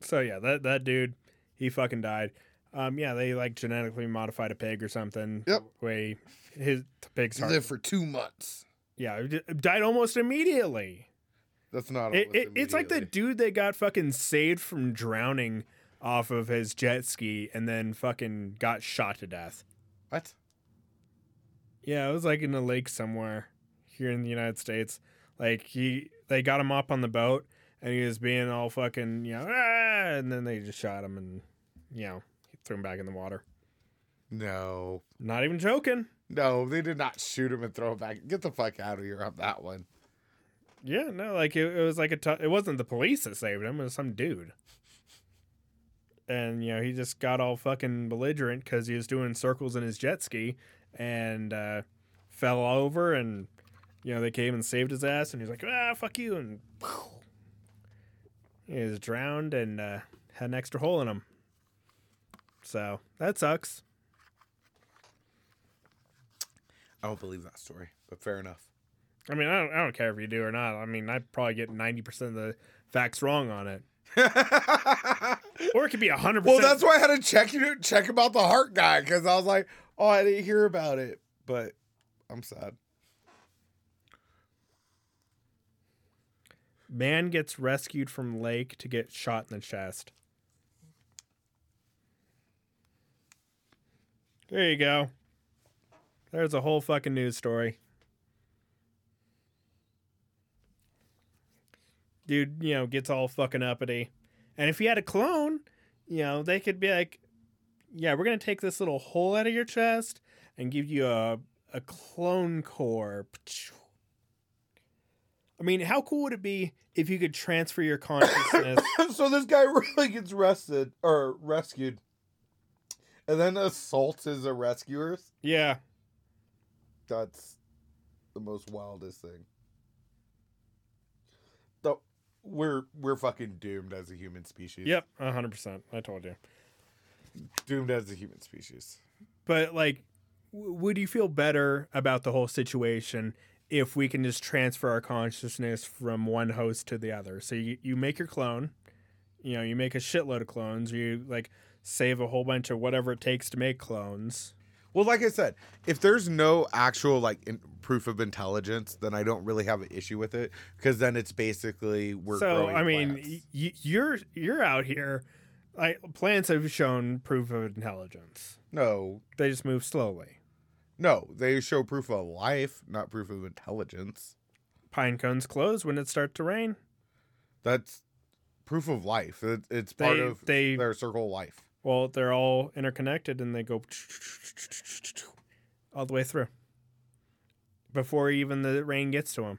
So yeah, that that dude, he fucking died. Um, yeah, they like genetically modified a pig or something. Yep. Way his the pig's He heart. lived for two months. yeah, died almost immediately. That's not. It, it, it's like the dude that got fucking saved from drowning off of his jet ski and then fucking got shot to death. what? Yeah, it was like in a lake somewhere here in the United States. Like he, they got him up on the boat, and he was being all fucking, you know, ah, and then they just shot him, and you know, threw him back in the water. No, Not even joking. no, they did not shoot him and throw him back. Get the fuck out of here on that one. Yeah, no, like it, it was like a. T- it wasn't the police that saved him. It was some dude. And you know, he just got all fucking belligerent because he was doing circles in his jet ski, and uh, fell over, and you know they came and saved his ass, and he's like, ah, fuck you, and he was drowned and uh, had an extra hole in him. So that sucks. I don't believe that story, but fair enough. I mean, I don't, I don't care if you do or not. I mean, I probably get 90% of the facts wrong on it. Or it could be 100%. well, that's why I had to check you check about the heart guy because I was like, oh, I didn't hear about it, but I'm sad. Man gets rescued from lake to get shot in the chest. There you go. There's a whole fucking news story. Dude, you know, gets all fucking uppity. And if he had a clone, you know, they could be like, yeah, we're going to take this little hole out of your chest and give you a, a clone core. I mean, how cool would it be if you could transfer your consciousness? so this guy really gets arrested or rescued, and then assaults his rescuers. yeah. That's the most wildest thing. Though we're we're fucking doomed as a human species. Yep, 100%. I told you. Doomed as a human species. But, like, w- would you feel better about the whole situation if we can just transfer our consciousness from one host to the other? So you, you make your clone, you know, you make a shitload of clones, you, like, save a whole bunch of whatever it takes to make clones. Well, like I said, if there's no actual like in, proof of intelligence, then I don't really have an issue with it because then it's basically we're so growing I mean, y- you're you're out here. Like plants have shown proof of intelligence. no, They just move slowly. No, they show proof of life, not proof of intelligence. Pine cones close when it starts to rain. That's proof of life. It, it's part They- of they- their circle of life. Well, they're all interconnected and they go all the way through before even the rain gets to them.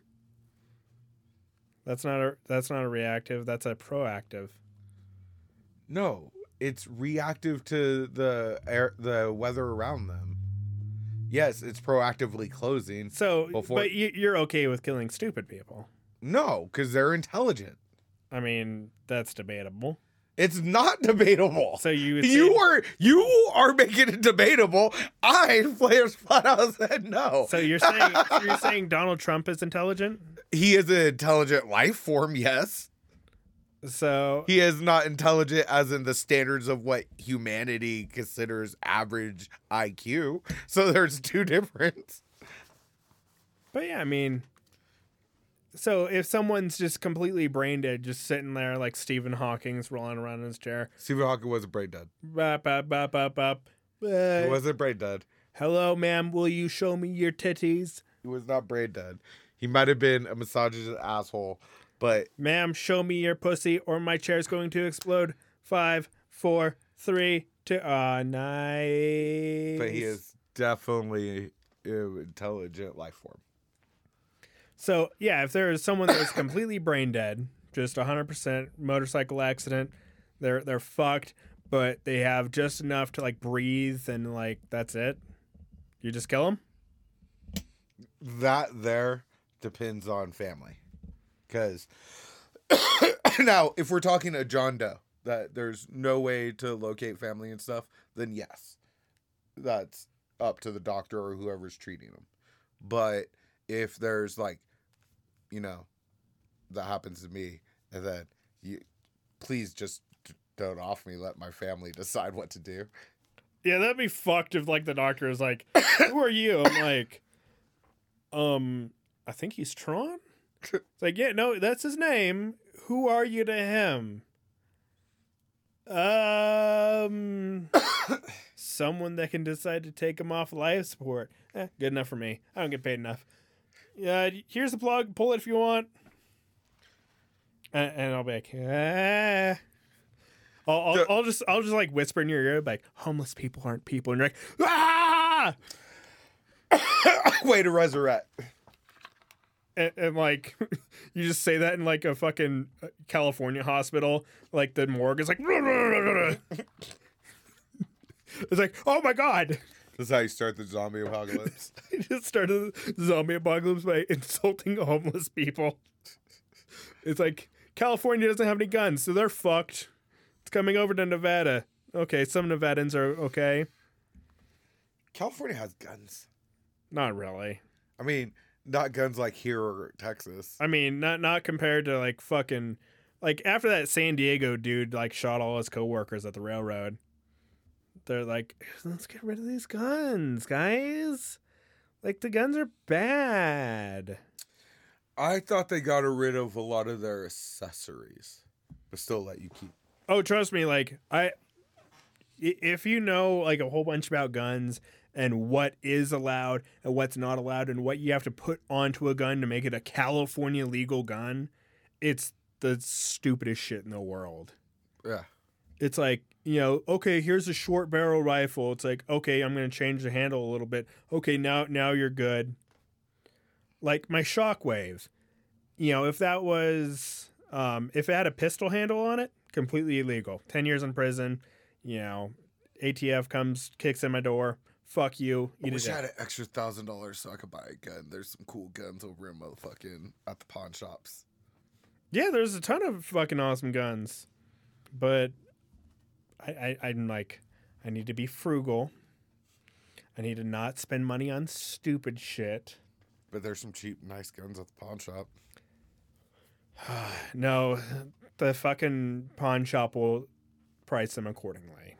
That's not a that's not a reactive. That's a proactive. No, it's reactive to the air, the weather around them. Yes, it's proactively closing. So, Before- but you, you're okay with killing stupid people. No, because they're intelligent. I mean, that's debatable. It's not debatable. So you would You are you are making it debatable. I flat flat out said no. So you're saying you're saying Donald Trump is intelligent? he is an intelligent life form, yes. So He is not intelligent as in the standards of what humanity considers average IQ. So there's two difference. But yeah, I mean, so if someone's just completely brain dead, just sitting there like Stephen Hawking's rolling around in his chair, Stephen Hawking wasn't brain dead. bop, bop, bop, bop, bop. He wasn't brain dead. hello, ma'am. Will you show me your titties, He was not brain dead. He might have been a misogynist asshole, but ma'am? Show me your pussy, or my chair's going to explode. Five, four, three, two. Ah, nice. but he is definitely an intelligent life form. So yeah, if there is someone that's completely brain dead, just hundred percent motorcycle accident, they're they're fucked, but they have just enough to like breathe and like that's it. You just kill them. That there depends on family. Because now, if we're talking a John Doe, that there's no way to locate family and stuff, then yes, that's up to the doctor or whoever's treating them. But if there's like, you know, that happens to me, and then you, please just don't off me. Let my family decide what to do. Yeah, that'd be fucked if like the doctor is like, "Who are you?" I'm like, um, I think he's Tron. It's like, yeah, no, that's his name. Who are you to him? Um, someone that can decide to take him off life support. Eh, good enough for me. I don't get paid enough. Yeah, here's the plug. Pull it if you want. And, and I'll be like, ah. I'll, I'll, The- I'll just I'll just like whisper in your ear like homeless people aren't people and you're like ah way to resurrect. And, and like you just say that in like a fucking uh, California hospital like the morgue is like it's like oh my god! This is how you start the zombie apocalypse. I just started the zombie apocalypse by insulting homeless people. It's like California doesn't have any guns so they're fucked. It's coming over to Nevada. Okay some Nevadans are okay. California has guns. not really. I mean, Not guns like here or Texas. I mean, not not compared to like fucking like after that San Diego dude like shot all his coworkers at the railroad. They're like, let's get rid of these guns, guys. Like the guns are bad. I thought they got rid of a lot of their accessories, but still let you keep. Oh, trust me, like I i- if you know like a whole bunch about guns and what is allowed and what's not allowed and what you have to put onto a gun to make it a California legal gun, it's the stupidest shit in the world. Yeah. It's like, you know, okay, here's a short barrel rifle. It's like, okay, I'm going to change the handle a little bit. Okay, now now you're good. Like my shockwave. You know, if that was um if it had a pistol handle on it, completely illegal. 10 years in prison, you know, ATF comes, kicks in my door. Fuck you. I wish I had an extra thousand dollars so I could buy a gun. There's some cool guns over in motherfucking at the pawn shops. Yeah, there's a ton of fucking awesome guns. But I, I I'm like I need to be frugal. I need to not spend money on stupid shit. But there's some cheap, nice guns at the pawn shop. No, the fucking pawn shop will price them accordingly.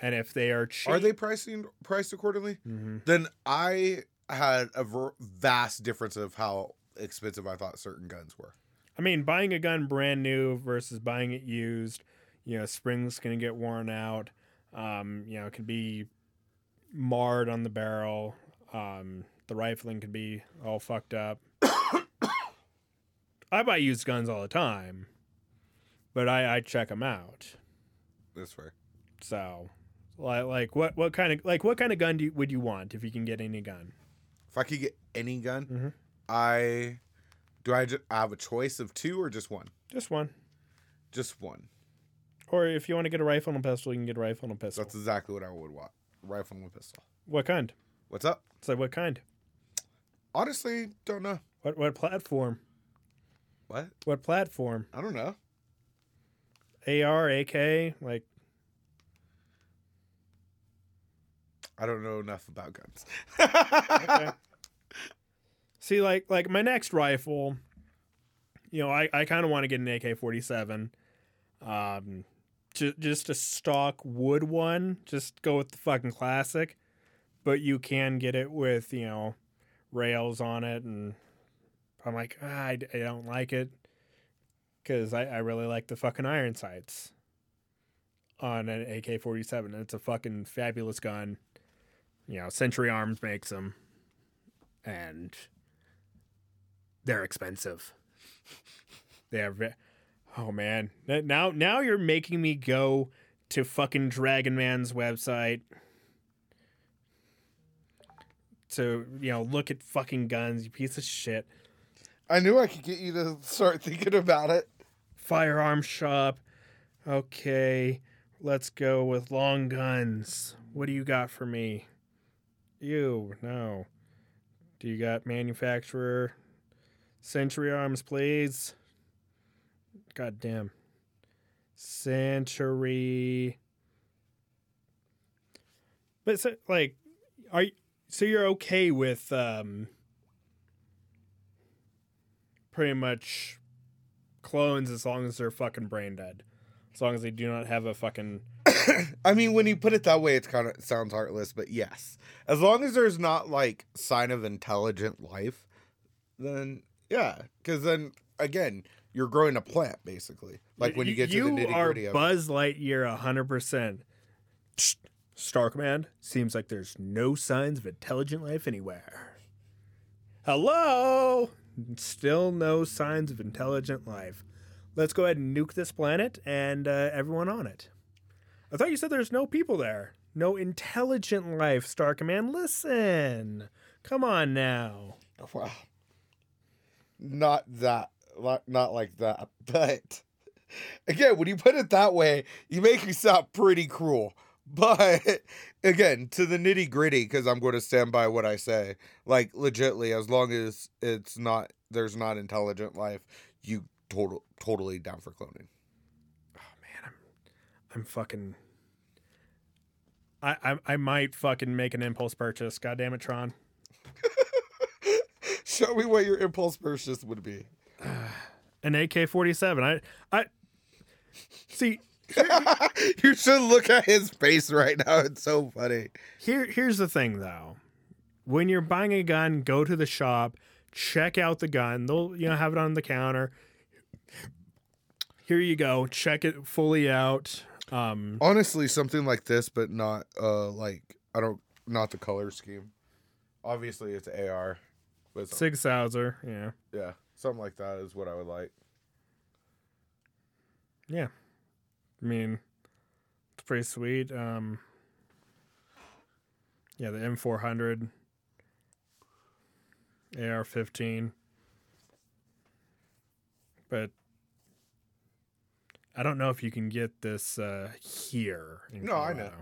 And if they are cheap, Are they pricing priced accordingly? Mhm. Then I had a ver- vast difference of how expensive I thought certain guns were. I mean, buying a gun brand new versus buying it used, you know, springs can get worn out. Um, you know, it can be marred on the barrel. Um, the rifling can be all fucked up. I buy used guns all the time, but I, I check them out. That's fair. So, like, like what, what kind of like what kind of gun do you, would you want if you can get any gun? If I could get any gun, Mhm. I do. I just have a choice of two or just one. Just one. Just one. Or if you want to get a rifle and a pistol, you can get a rifle and a pistol. That's exactly what I would want. Rifle and a pistol. What kind? What's up? It's like what kind? Honestly, don't know. What what platform? What? What platform? I don't know. AR, AK, like I don't know enough about guns. okay. See like like my next rifle, you know, I, I kind of want to get an AK-47. Um ju- just a stock wood one, just go with the fucking classic, but you can get it with, you know, rails on it and I'm like, ah, I, I don't like it cuz I I really like the fucking iron sights on an AK-47. And it's a fucking fabulous gun. You know, Century Arms makes them, and they're expensive. They're oh man, now now you're making me go to fucking Dragonman's website to you know look at fucking guns. You piece of shit. I knew I could get you to start thinking about it. Firearm shop. Okay, let's go with long guns. What do you got for me? You no. Do you got manufacturer? Century Arms, please. God damn. Century. But so, like, are you, so you're okay with um pretty much clones as long as they're fucking brain dead. As long as they do not have a fucking I mean, when you put it that way, it's kind of sounds heartless, but yes, as long as there's not like sign of intelligent life, then yeah, because then again, you're growing a plant basically. Like when you, get to the nitty gritty of it. Buzz Lightyear hundred percent. Star Command seems like there's no signs of intelligent life anywhere. Hello, still no signs of intelligent life. Let's go ahead and nuke this planet and uh, everyone on it. I thought you said there's no people there, no intelligent life. Star Command, listen. Come on now. Wow. Not that, not like that. But again, when you put it that way, you make me sound pretty cruel. But again, to the nitty gritty, because I'm going to stand by what I say. Like legitly, as long as it's not, there's not intelligent life, you total, totally down for cloning. I'm fucking I, I I might fucking make an impulse purchase. God damn it, Tron. Show me what your impulse purchase would be. An AK forty seven. I I see you should look at his face right now. It's so funny. Here, here's the thing, though. When you're buying a gun, go to the shop, check out the gun. They'll, you know, have it on the counter. Here you go. Check it fully out. Um, Honestly, something like this, but not uh like I don't not the color scheme. Obviously, it's AR. But Sig Sauer. Yeah, yeah, something like that is what I would like. yeah. I mean, it's pretty sweet. Um, yeah, the M400, AR-15, but I don't know if you can get this uh, here. In No, I know.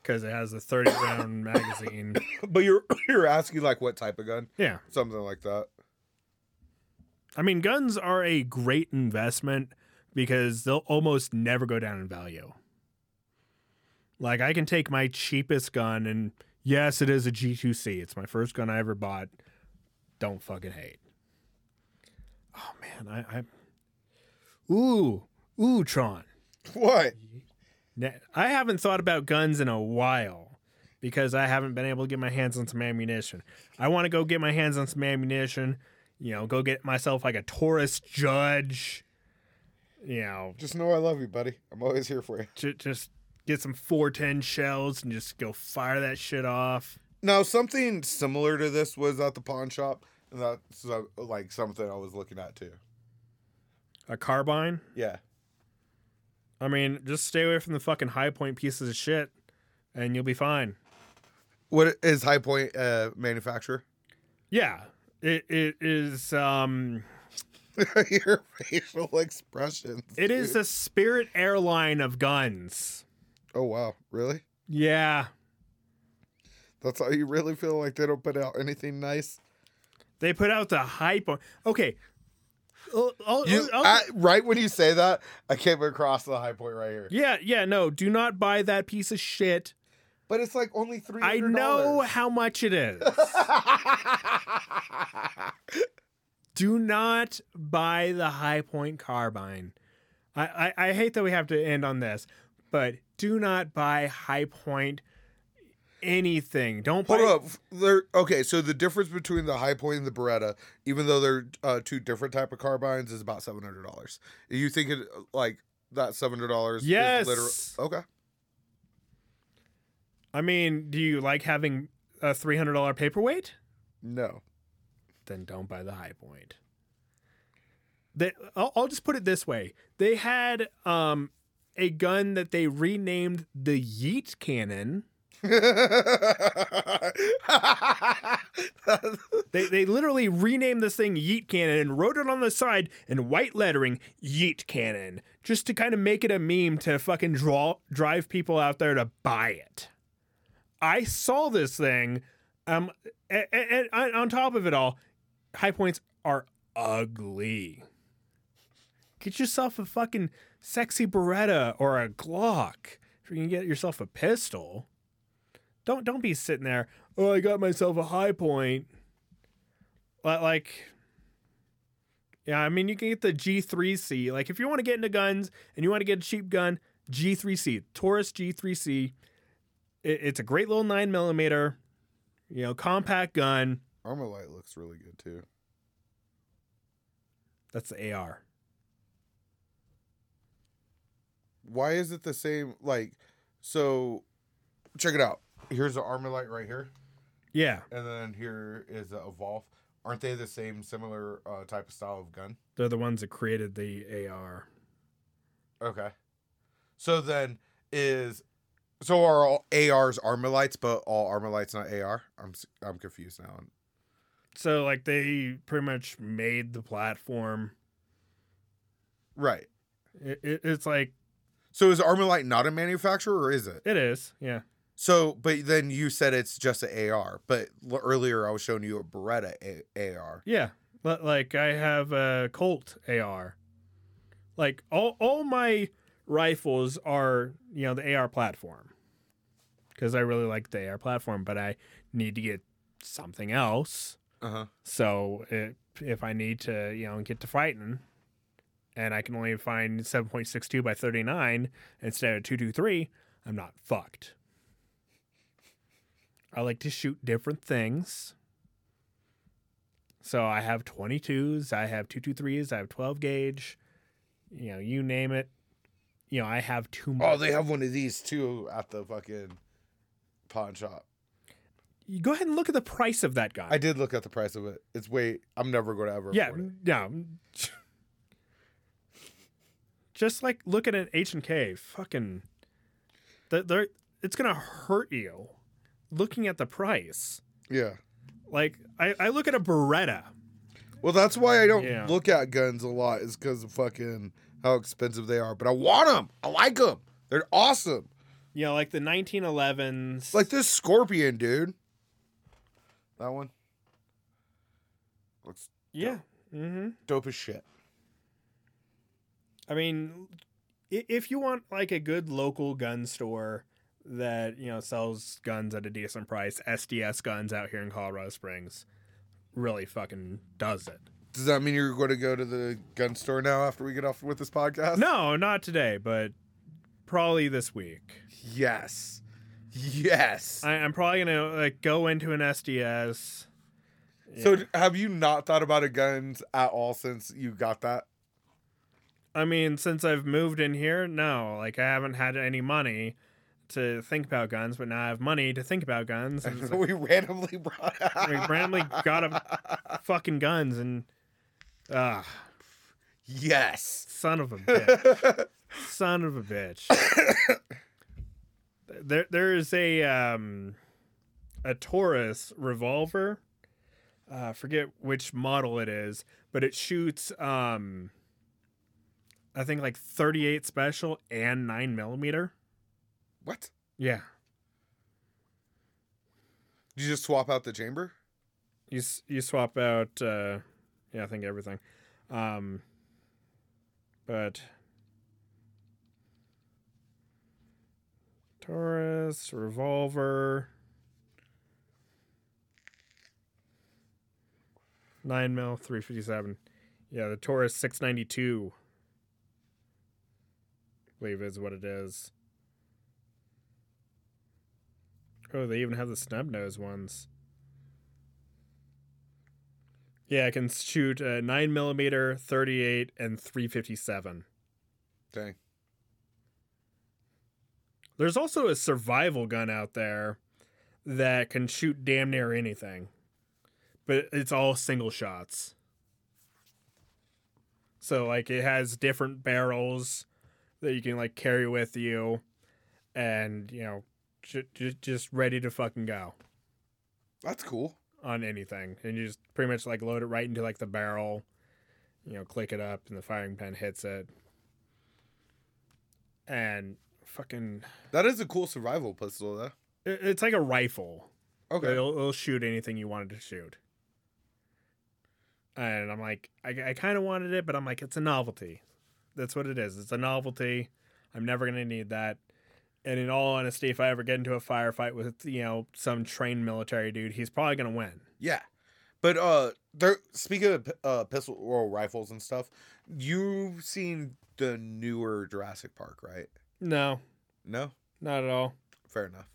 because it has a 30 round magazine. But you're you're asking like what type of gun? Yeah, Something like that. I mean, guns are a great investment because they'll almost never go down in value. Like, I can take my cheapest gun, and yes, it is a G2C. It's my first gun I ever bought. Don't fucking hate. Oh, man. I. I ooh. Ooh, Tron. What? I haven't thought about guns in a while because I haven't been able to get my hands on some ammunition. I want to go get my hands on some ammunition, you know, go get myself like a Taurus Judge, you know, Just know I love you, buddy. I'm always here for you. j- just get some 410 shells and just go fire that shit off. Now, something similar to this was at the pawn shop, and that's uh, like something I was looking at too. A carbine? Yeah. I mean, just stay away from the fucking Hi-Point pieces of shit and you'll be fine. What is Hi-Point uh, manufacturer? Yeah. It, it is um Your facial expressions. it is dude. a spirit airline of guns. Oh wow, really? Yeah. That's how you really feel like they don't put out anything nice. They put out the Hi-Point. Okay. I'll- I'll- You I'll- I, right when you say that, I came across the Hi-Point right here. yeah, yeah, no, do not buy that piece of shit. But it's like only three. I know how much it is. do not buy the Hi-Point carbine. I, I, I hate that we have to end on this, but do not buy Hi-Point anything. Don't buy Hold up. There. Okay, so the difference between the Hi-Point and the Beretta, even though they're uh, two different type of carbines, is about seven hundred dollars. You think it like that seven hundred dollars? Yes. Is literal, okay. I mean, do you like having a three hundred dollar paperweight? No. then don't buy the Hi-Point. They, I'll, I'll just put it this way: they had um, a gun that they renamed the Yeet Cannon. They they literally renamed this thing Yeet Cannon and wrote it on the side in white lettering Yeet Cannon, just to kind of make it a meme to fucking draw drive people out there to buy it. I saw this thing, um, and, and, on top of it all, Hi-Points are ugly. Get yourself a fucking sexy Beretta or a Glock. If you can get yourself a pistol, don't don't be sitting there. Oh, I got myself a Hi-Point. Li- Like, yeah, I mean, you can get the G3C. Like, if you want to get into guns and you want to get a cheap gun, G3C, Taurus G3C. It, it's a great little nine millimeter, you know, compact gun. Armalite looks really good too. That's the AR. Why is it the same? Like, so check it out. Here's the Armalite right here, Yeah, and then here is the Evolve. Aren't they the same, similar uh, type of style of gun? they're the ones that created the AR. Okay. So then is so are all ARs Armalites, but all Armalites not AR? I'm I'm confused now. So, like, they pretty much made the platform. Right. It, it, it's like So is Armalite not a manufacturer, or is it? it is. Yeah. So, but then you said it's just an AR. But l- earlier I was showing you a Beretta a- AR. Yeah, but like I have a Colt AR. Like all all my rifles are, you know, the AR platform. Cuz I really like the AR platform, but I need to get something else. Uh huh. So it, if I need to, you know, get to fighting, and I can only find 7.62 by 39 instead of 223, I'm not fucked. I like to shoot different things. So I have 22s, I have 223s, I have 12 gauge. You know, you name it. You know, I have too oh, much. Oh, they have one of these too at the fucking pawn shop. You go ahead and look at the price of that gun. I did look at the price of it. It's way. I'm never going to ever. yeah, afford it. yeah. Just like looking at H and K, fucking, they're, it's gonna hurt you looking at the price. Yeah. Like I, I look at a Beretta. Well, that's why I don't Yeah. look at guns a lot. Is because of fucking how expensive they are. But I want them. I like them. They're awesome. Know, like the 1911s. Like this Scorpion, dude. That one. Looks yeah. Mm-hmm. dope as shit. I mean, if you want like a good local gun store that you know sells guns at a decent price, SDS Guns out here in Colorado Springs really fucking does it. Does that mean you're going to go to the gun store now after we get off with this podcast? No, not today, but probably this week. Yes. Yes. I, I'm probably gonna like go into an SDS. So Yeah. d- have you not thought about a guns at all since you got that? I mean, since I've moved in here, no, like I haven't had any money to think about guns, but now I have money to think about guns. And we randomly brought. we randomly got a fucking guns and ah, Yes. son of a bitch, son of a bitch. there, there is a um, a Taurus revolver. Uh, forget which model it is, but it shoots um, I think like 38 special and nine millimeter. What? Yeah, Did you just swap out the chamber? you you swap out uh yeah i think everything. Um but taurus revolver. 9 mil 357 yeah the taurus 692 I believe is what it is oh they even have the snub nose ones Yeah, I can shoot a nine millimeter, thirty-eight, and three fifty-seven. Dang. There's also a survival gun out there that can shoot damn near anything, but it's all single shots. So like it has different barrels that you can like carry with you, and you know, j- j- just ready to fucking go. That's cool. on anything and you just pretty much like load it right into like the barrel you know click it up and the firing pin hits it and fucking That is a cool survival pistol, though. it- it's like a rifle Okay. it'll, it'll shoot anything you wanted to shoot and i'm like i, I kind of wanted it but i'm like it's a novelty that's what it is it's a novelty i'm never going to need that and in all honesty if i ever get into a firefight with you know some trained military dude he's probably going to win Yeah, but uh, there. Speaking of uh, pistol or rifles and stuff, you've seen the newer Jurassic Park, right? no No, not at all fair enough.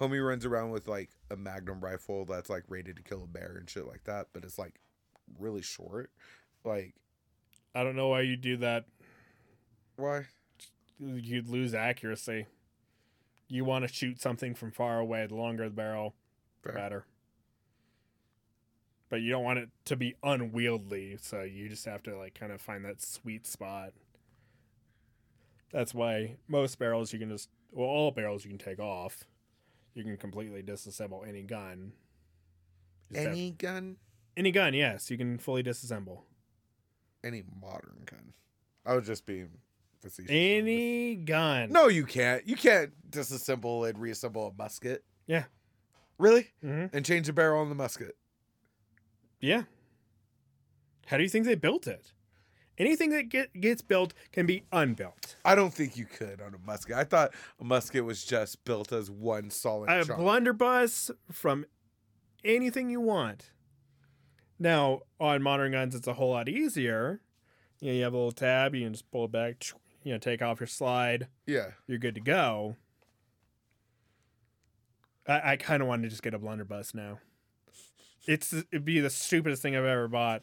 Homie runs around with like a Magnum rifle that's like rated to kill a bear and shit like that, but it's like really short. Like I don't know why you do that. why? You'd lose accuracy. You want to shoot something from far away. The longer the barrel, the Fair. better. But you don't want it to be unwieldy, so you just have to like kind of find that sweet spot. That's why most barrels you can just well all barrels you can take off. You can completely disassemble any gun. Just have- Any gun, any gun, yes, you can fully disassemble. any modern gun. I was just being facetious. Any gun. No, you can't. You can't disassemble and reassemble a musket. Yeah. Really? hmm And change the barrel on the musket. Yeah. How do you think they built it? Anything that get, gets built can be unbuilt. I don't think you could on a musket. I thought a musket was just built as one solid A chunk. blunderbuss from anything you want. Now on modern guns, it's a whole lot easier. You, know, you have a little tab. You can just pull it back. You know, take off your slide. Yeah. You're good to go. I, I kind of want to just get a blunderbuss now. It's it'd be the stupidest thing I've ever bought.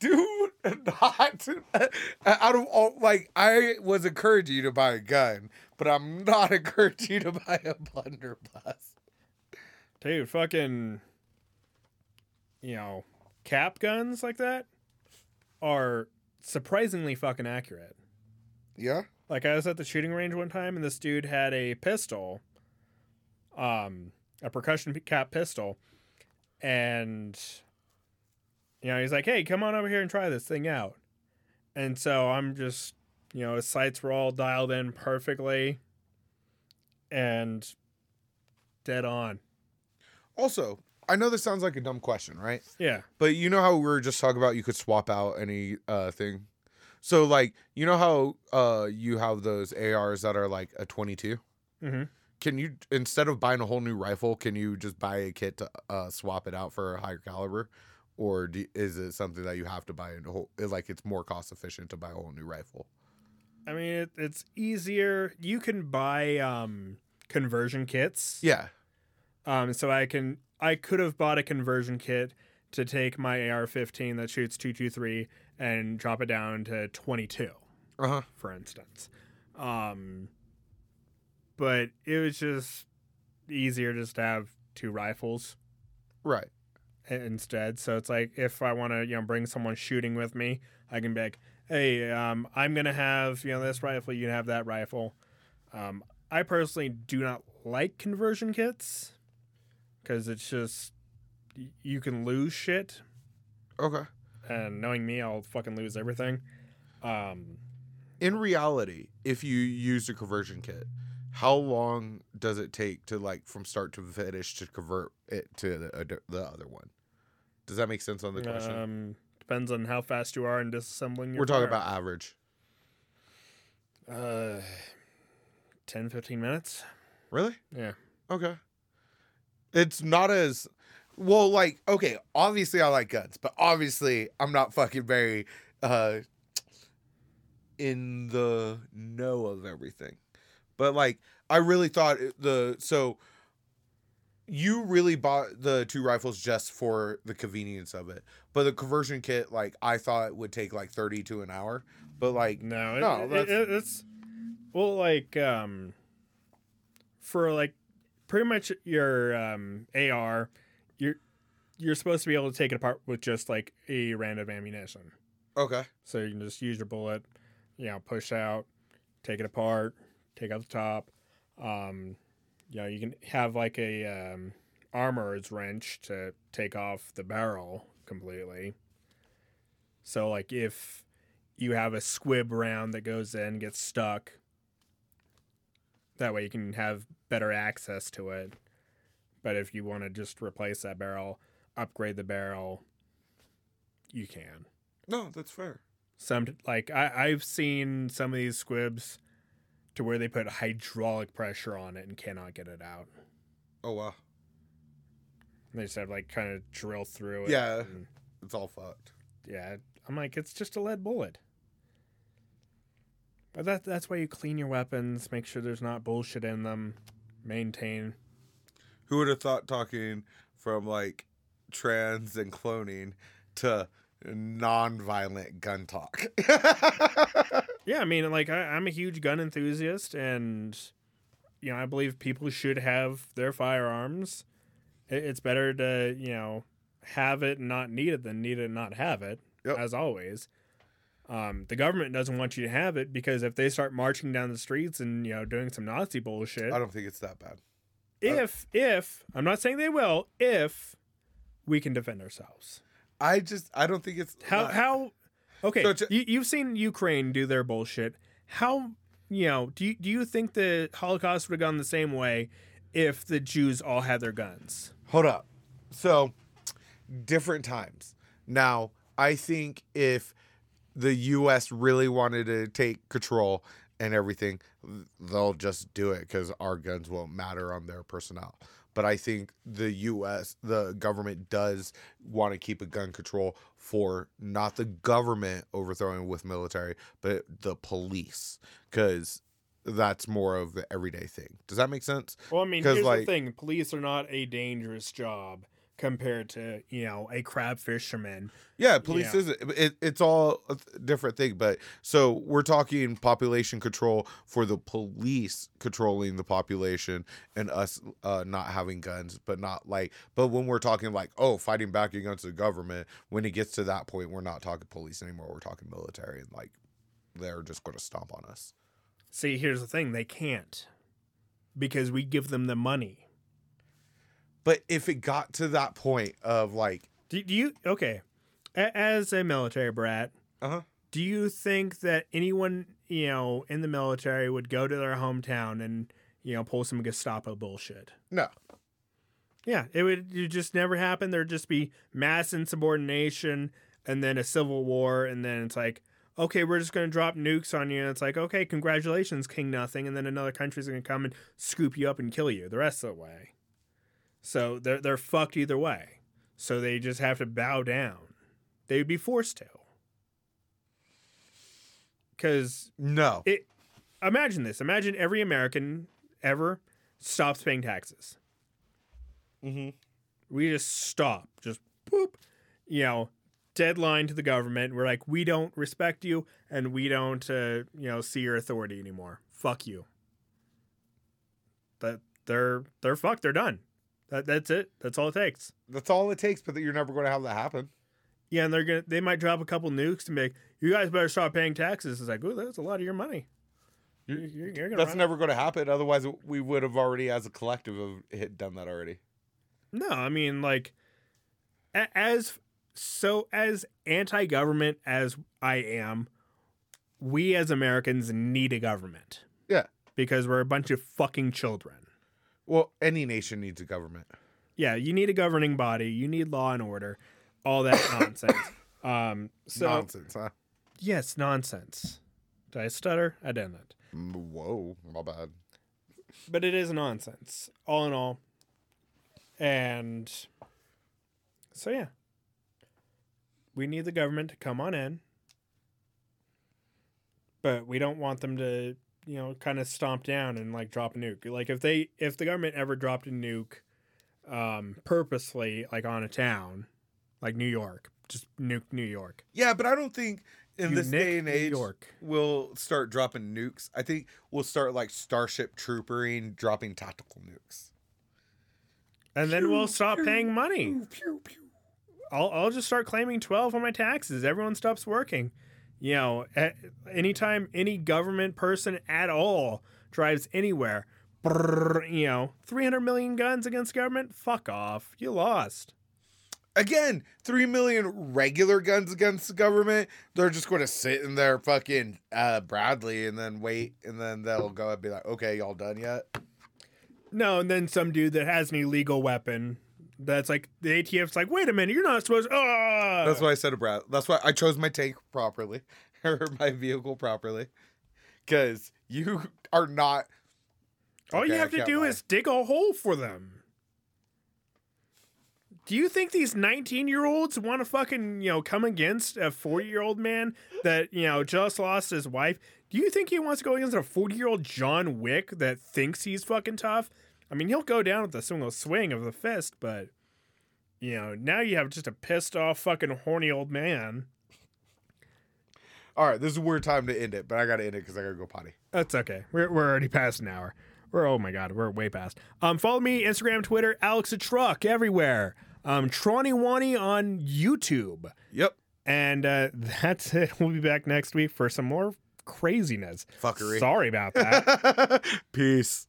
Dude, not out of all like I was encouraging you to buy a gun, but I'm not encouraging you to buy a blunderbuss. Dude, fucking, you know, cap guns like that are surprisingly fucking accurate. Yeah. Like I was at the shooting range one time, and this dude had a pistol, um, a percussion cap pistol, and you know he's like, "Hey, come on over here and try this thing out." And so I'm just, you know, his sights were all dialed in perfectly, and dead on. Also, I know this sounds like a dumb question, right? Yeah, But you know how we were just talking about you could swap out any uh thing. So like, you know how uh you have those ARs that are like a 22? mm-hmm. Can you instead of buying a whole new rifle, can you just buy a kit to uh swap it out for a higher caliber? Or do, is it something that you have to buy a whole like it's more cost efficient to buy a whole new rifle? I mean it, it's easier. You can buy um conversion kits. Yeah. Um, so I can I could have bought a conversion kit to take my AR-15 that shoots 223 and drop it down to 22, Uh-huh. for instance. Um, but it was just easier just to have two rifles Right. instead. So it's like if I want to, you know, bring someone shooting with me, I can be like, "Hey, um, I'm gonna have you know this rifle. You can have that rifle." Um, I personally do not like conversion kits because it's just you can lose shit, Okay. And knowing me, I'll fucking lose everything. Um, In reality, if you use a conversion kit, how long does it take to like from start to finish to convert it to the, the other one? Does that make sense on the question? um, depends on how fast you are in disassembling. Your We're talking fire. about average. uh, 10, 15 minutes. Really? Yeah. Okay. It's not as well like okay, obviously I like guns, but obviously I'm not fucking very uh in the know of everything. But like I really thought the so you really bought the two rifles just for the convenience of it. But the conversion kit like I thought would take like 30 to an hour, but like No, it, No, that's- it- it's well, like um, for like pretty much your um AR, you're you're supposed to be able to take it apart with just like a random ammunition. okay. So you can just use your bullet, you know, push out, take it apart, take out the top. Um, you know, you can have like a um, armorer's wrench to take off the barrel completely. So like if you have a squib round that goes in, gets stuck, that way you can have better access to it. But if you want to just replace that barrel, upgrade the barrel, you can No, that's fair. some like I, I've seen some of these squibs to where they put hydraulic pressure on it and cannot get it out. Oh wow. They just have like kind of drill through it. Yeah. and- It's all fucked. yeah. I'm like, it's just a lead bullet. But that that's why you clean your weapons, make sure there's not bullshit in them, maintain. Who would have thought talking from like trans and cloning to non-violent gun talk? Yeah, I mean, like I, I'm a huge gun enthusiast, and you know, I believe people should have their firearms. It, it's better to you know have it and not need it than need it and not have it, Yep. as always. Um, the government doesn't want you to have it because if they start marching down the streets and you know doing some Nazi bullshit, I don't think it's that bad. Uh, if if I'm not saying they will, if we can defend ourselves, I just I don't think it's how not- how okay So to- you, you've seen ukraine do their bullshit how you know do you, do you think the holocaust would have gone the same way if the jews all had their guns Hold up. So, different times. Now, I think if the U.S. really wanted to take control and everything, they'll just do it because our guns won't matter on their personnel. but I think the U.S. the government does want to keep a gun control for not the government overthrowing with military, but the police, because that's more of the everyday thing. Does that make sense? Well, I mean, here's like- the thing: police are not a dangerous job compared to you know a crab fisherman. Yeah, police Yeah. is it, it's all a different thing, but so we're talking population control for the police controlling the population and us uh, not having guns, but not like but when we're talking like oh fighting back against the government, when it gets to that point, we're not talking police anymore. We're talking military, and like they're just going to stomp on us. See, here's the thing: they can't because we give them the money. But if it got to that point of like Do, do you okay? As a military brat, uh-huh do you think that anyone you know in the military would go to their hometown and you know pull some Gestapo bullshit? no Yeah, it would it just never happen. There'd just be mass insubordination and then a civil war, and then it's like, okay, we're just gonna drop nukes on you, and it's like, okay, congratulations, King Nothing, and then another country's gonna come and scoop you up and kill you the rest of the way. So they're they're fucked either way. So they just have to bow down. They would be forced to. Because no it imagine this. Imagine every American ever stops paying taxes. mm-hmm. We just stop. Just boop. You know, deadline to the government. We're like, we don't respect you and we don't uh, you know, see your authority anymore. Fuck you. But they're they're fucked, they're done. That that's it. That's all it takes. that's all it takes. But that you're never going to have that happen. Yeah, and they're gonna they might drop a couple nukes to make you guys better stop paying taxes. It's like, oh, that's a lot of your money. You're, you're, you're gonna That's never going to happen. Otherwise, we would have already, as a collective, have hit, done that already. No, I mean like a- as so as anti-government as I am, we as Americans need a government. Yeah. Because we're a bunch of fucking children. Well, any nation needs a government. Yeah, you need a governing body, you need law and order, all that nonsense. Um so Nonsense, huh? yes, nonsense. Did I stutter? I didn't. Whoa, my bad. But it is nonsense, all in all. And so yeah. We need the government to come on in. But we don't want them to, you know, kind of stomp down and like drop a nuke. Like if they if the government ever dropped a nuke um purposely like on a town, like New York, just nuke New York. Yeah, but I don't think in You this day and New age York. we'll start dropping nukes. I think we'll start like Starship Troopering, dropping tactical nukes. And then we'll stop paying money. Pew, pew. I'll I'll just start claiming 12 on my taxes. Everyone stops working. You know, anytime any government person at all drives anywhere, brrr, you know, 300 million guns against government, fuck off. You lost. Again, three million regular guns against the government. They're just going to sit in their fucking uh, Bradley and then wait, and then they'll go and be like, "Okay, y'all done yet?" No, and then some dude that has an illegal weapon that's like the ATF's like, wait a minute, you're not supposed. Ah! That's why I said a Brad. That's why I chose my tank properly or my vehicle properly, because you are not. All you Okay, I have to do lie. is dig a hole for them. Do you think these 19 year olds want to fucking, you know, come against a 40 year old man that, you know, just lost his wife? Do you think he wants to go against a 40 year old John Wick that thinks he's fucking tough? I mean, he'll go down with a single swing of the fist, but, you know, now you have just a pissed off fucking horny old man. All right, this is a weird time to end it, but I got to end it because I got to go potty. That's okay. We're, we're already past an hour. We're oh my god, we're way past. Um, follow me Instagram, Twitter, Alex a Truck everywhere. Um, Tronny Wani on YouTube, Yep. and uh, that's it. We'll be back next week for some more craziness. Fuckery. Sorry about that. Peace.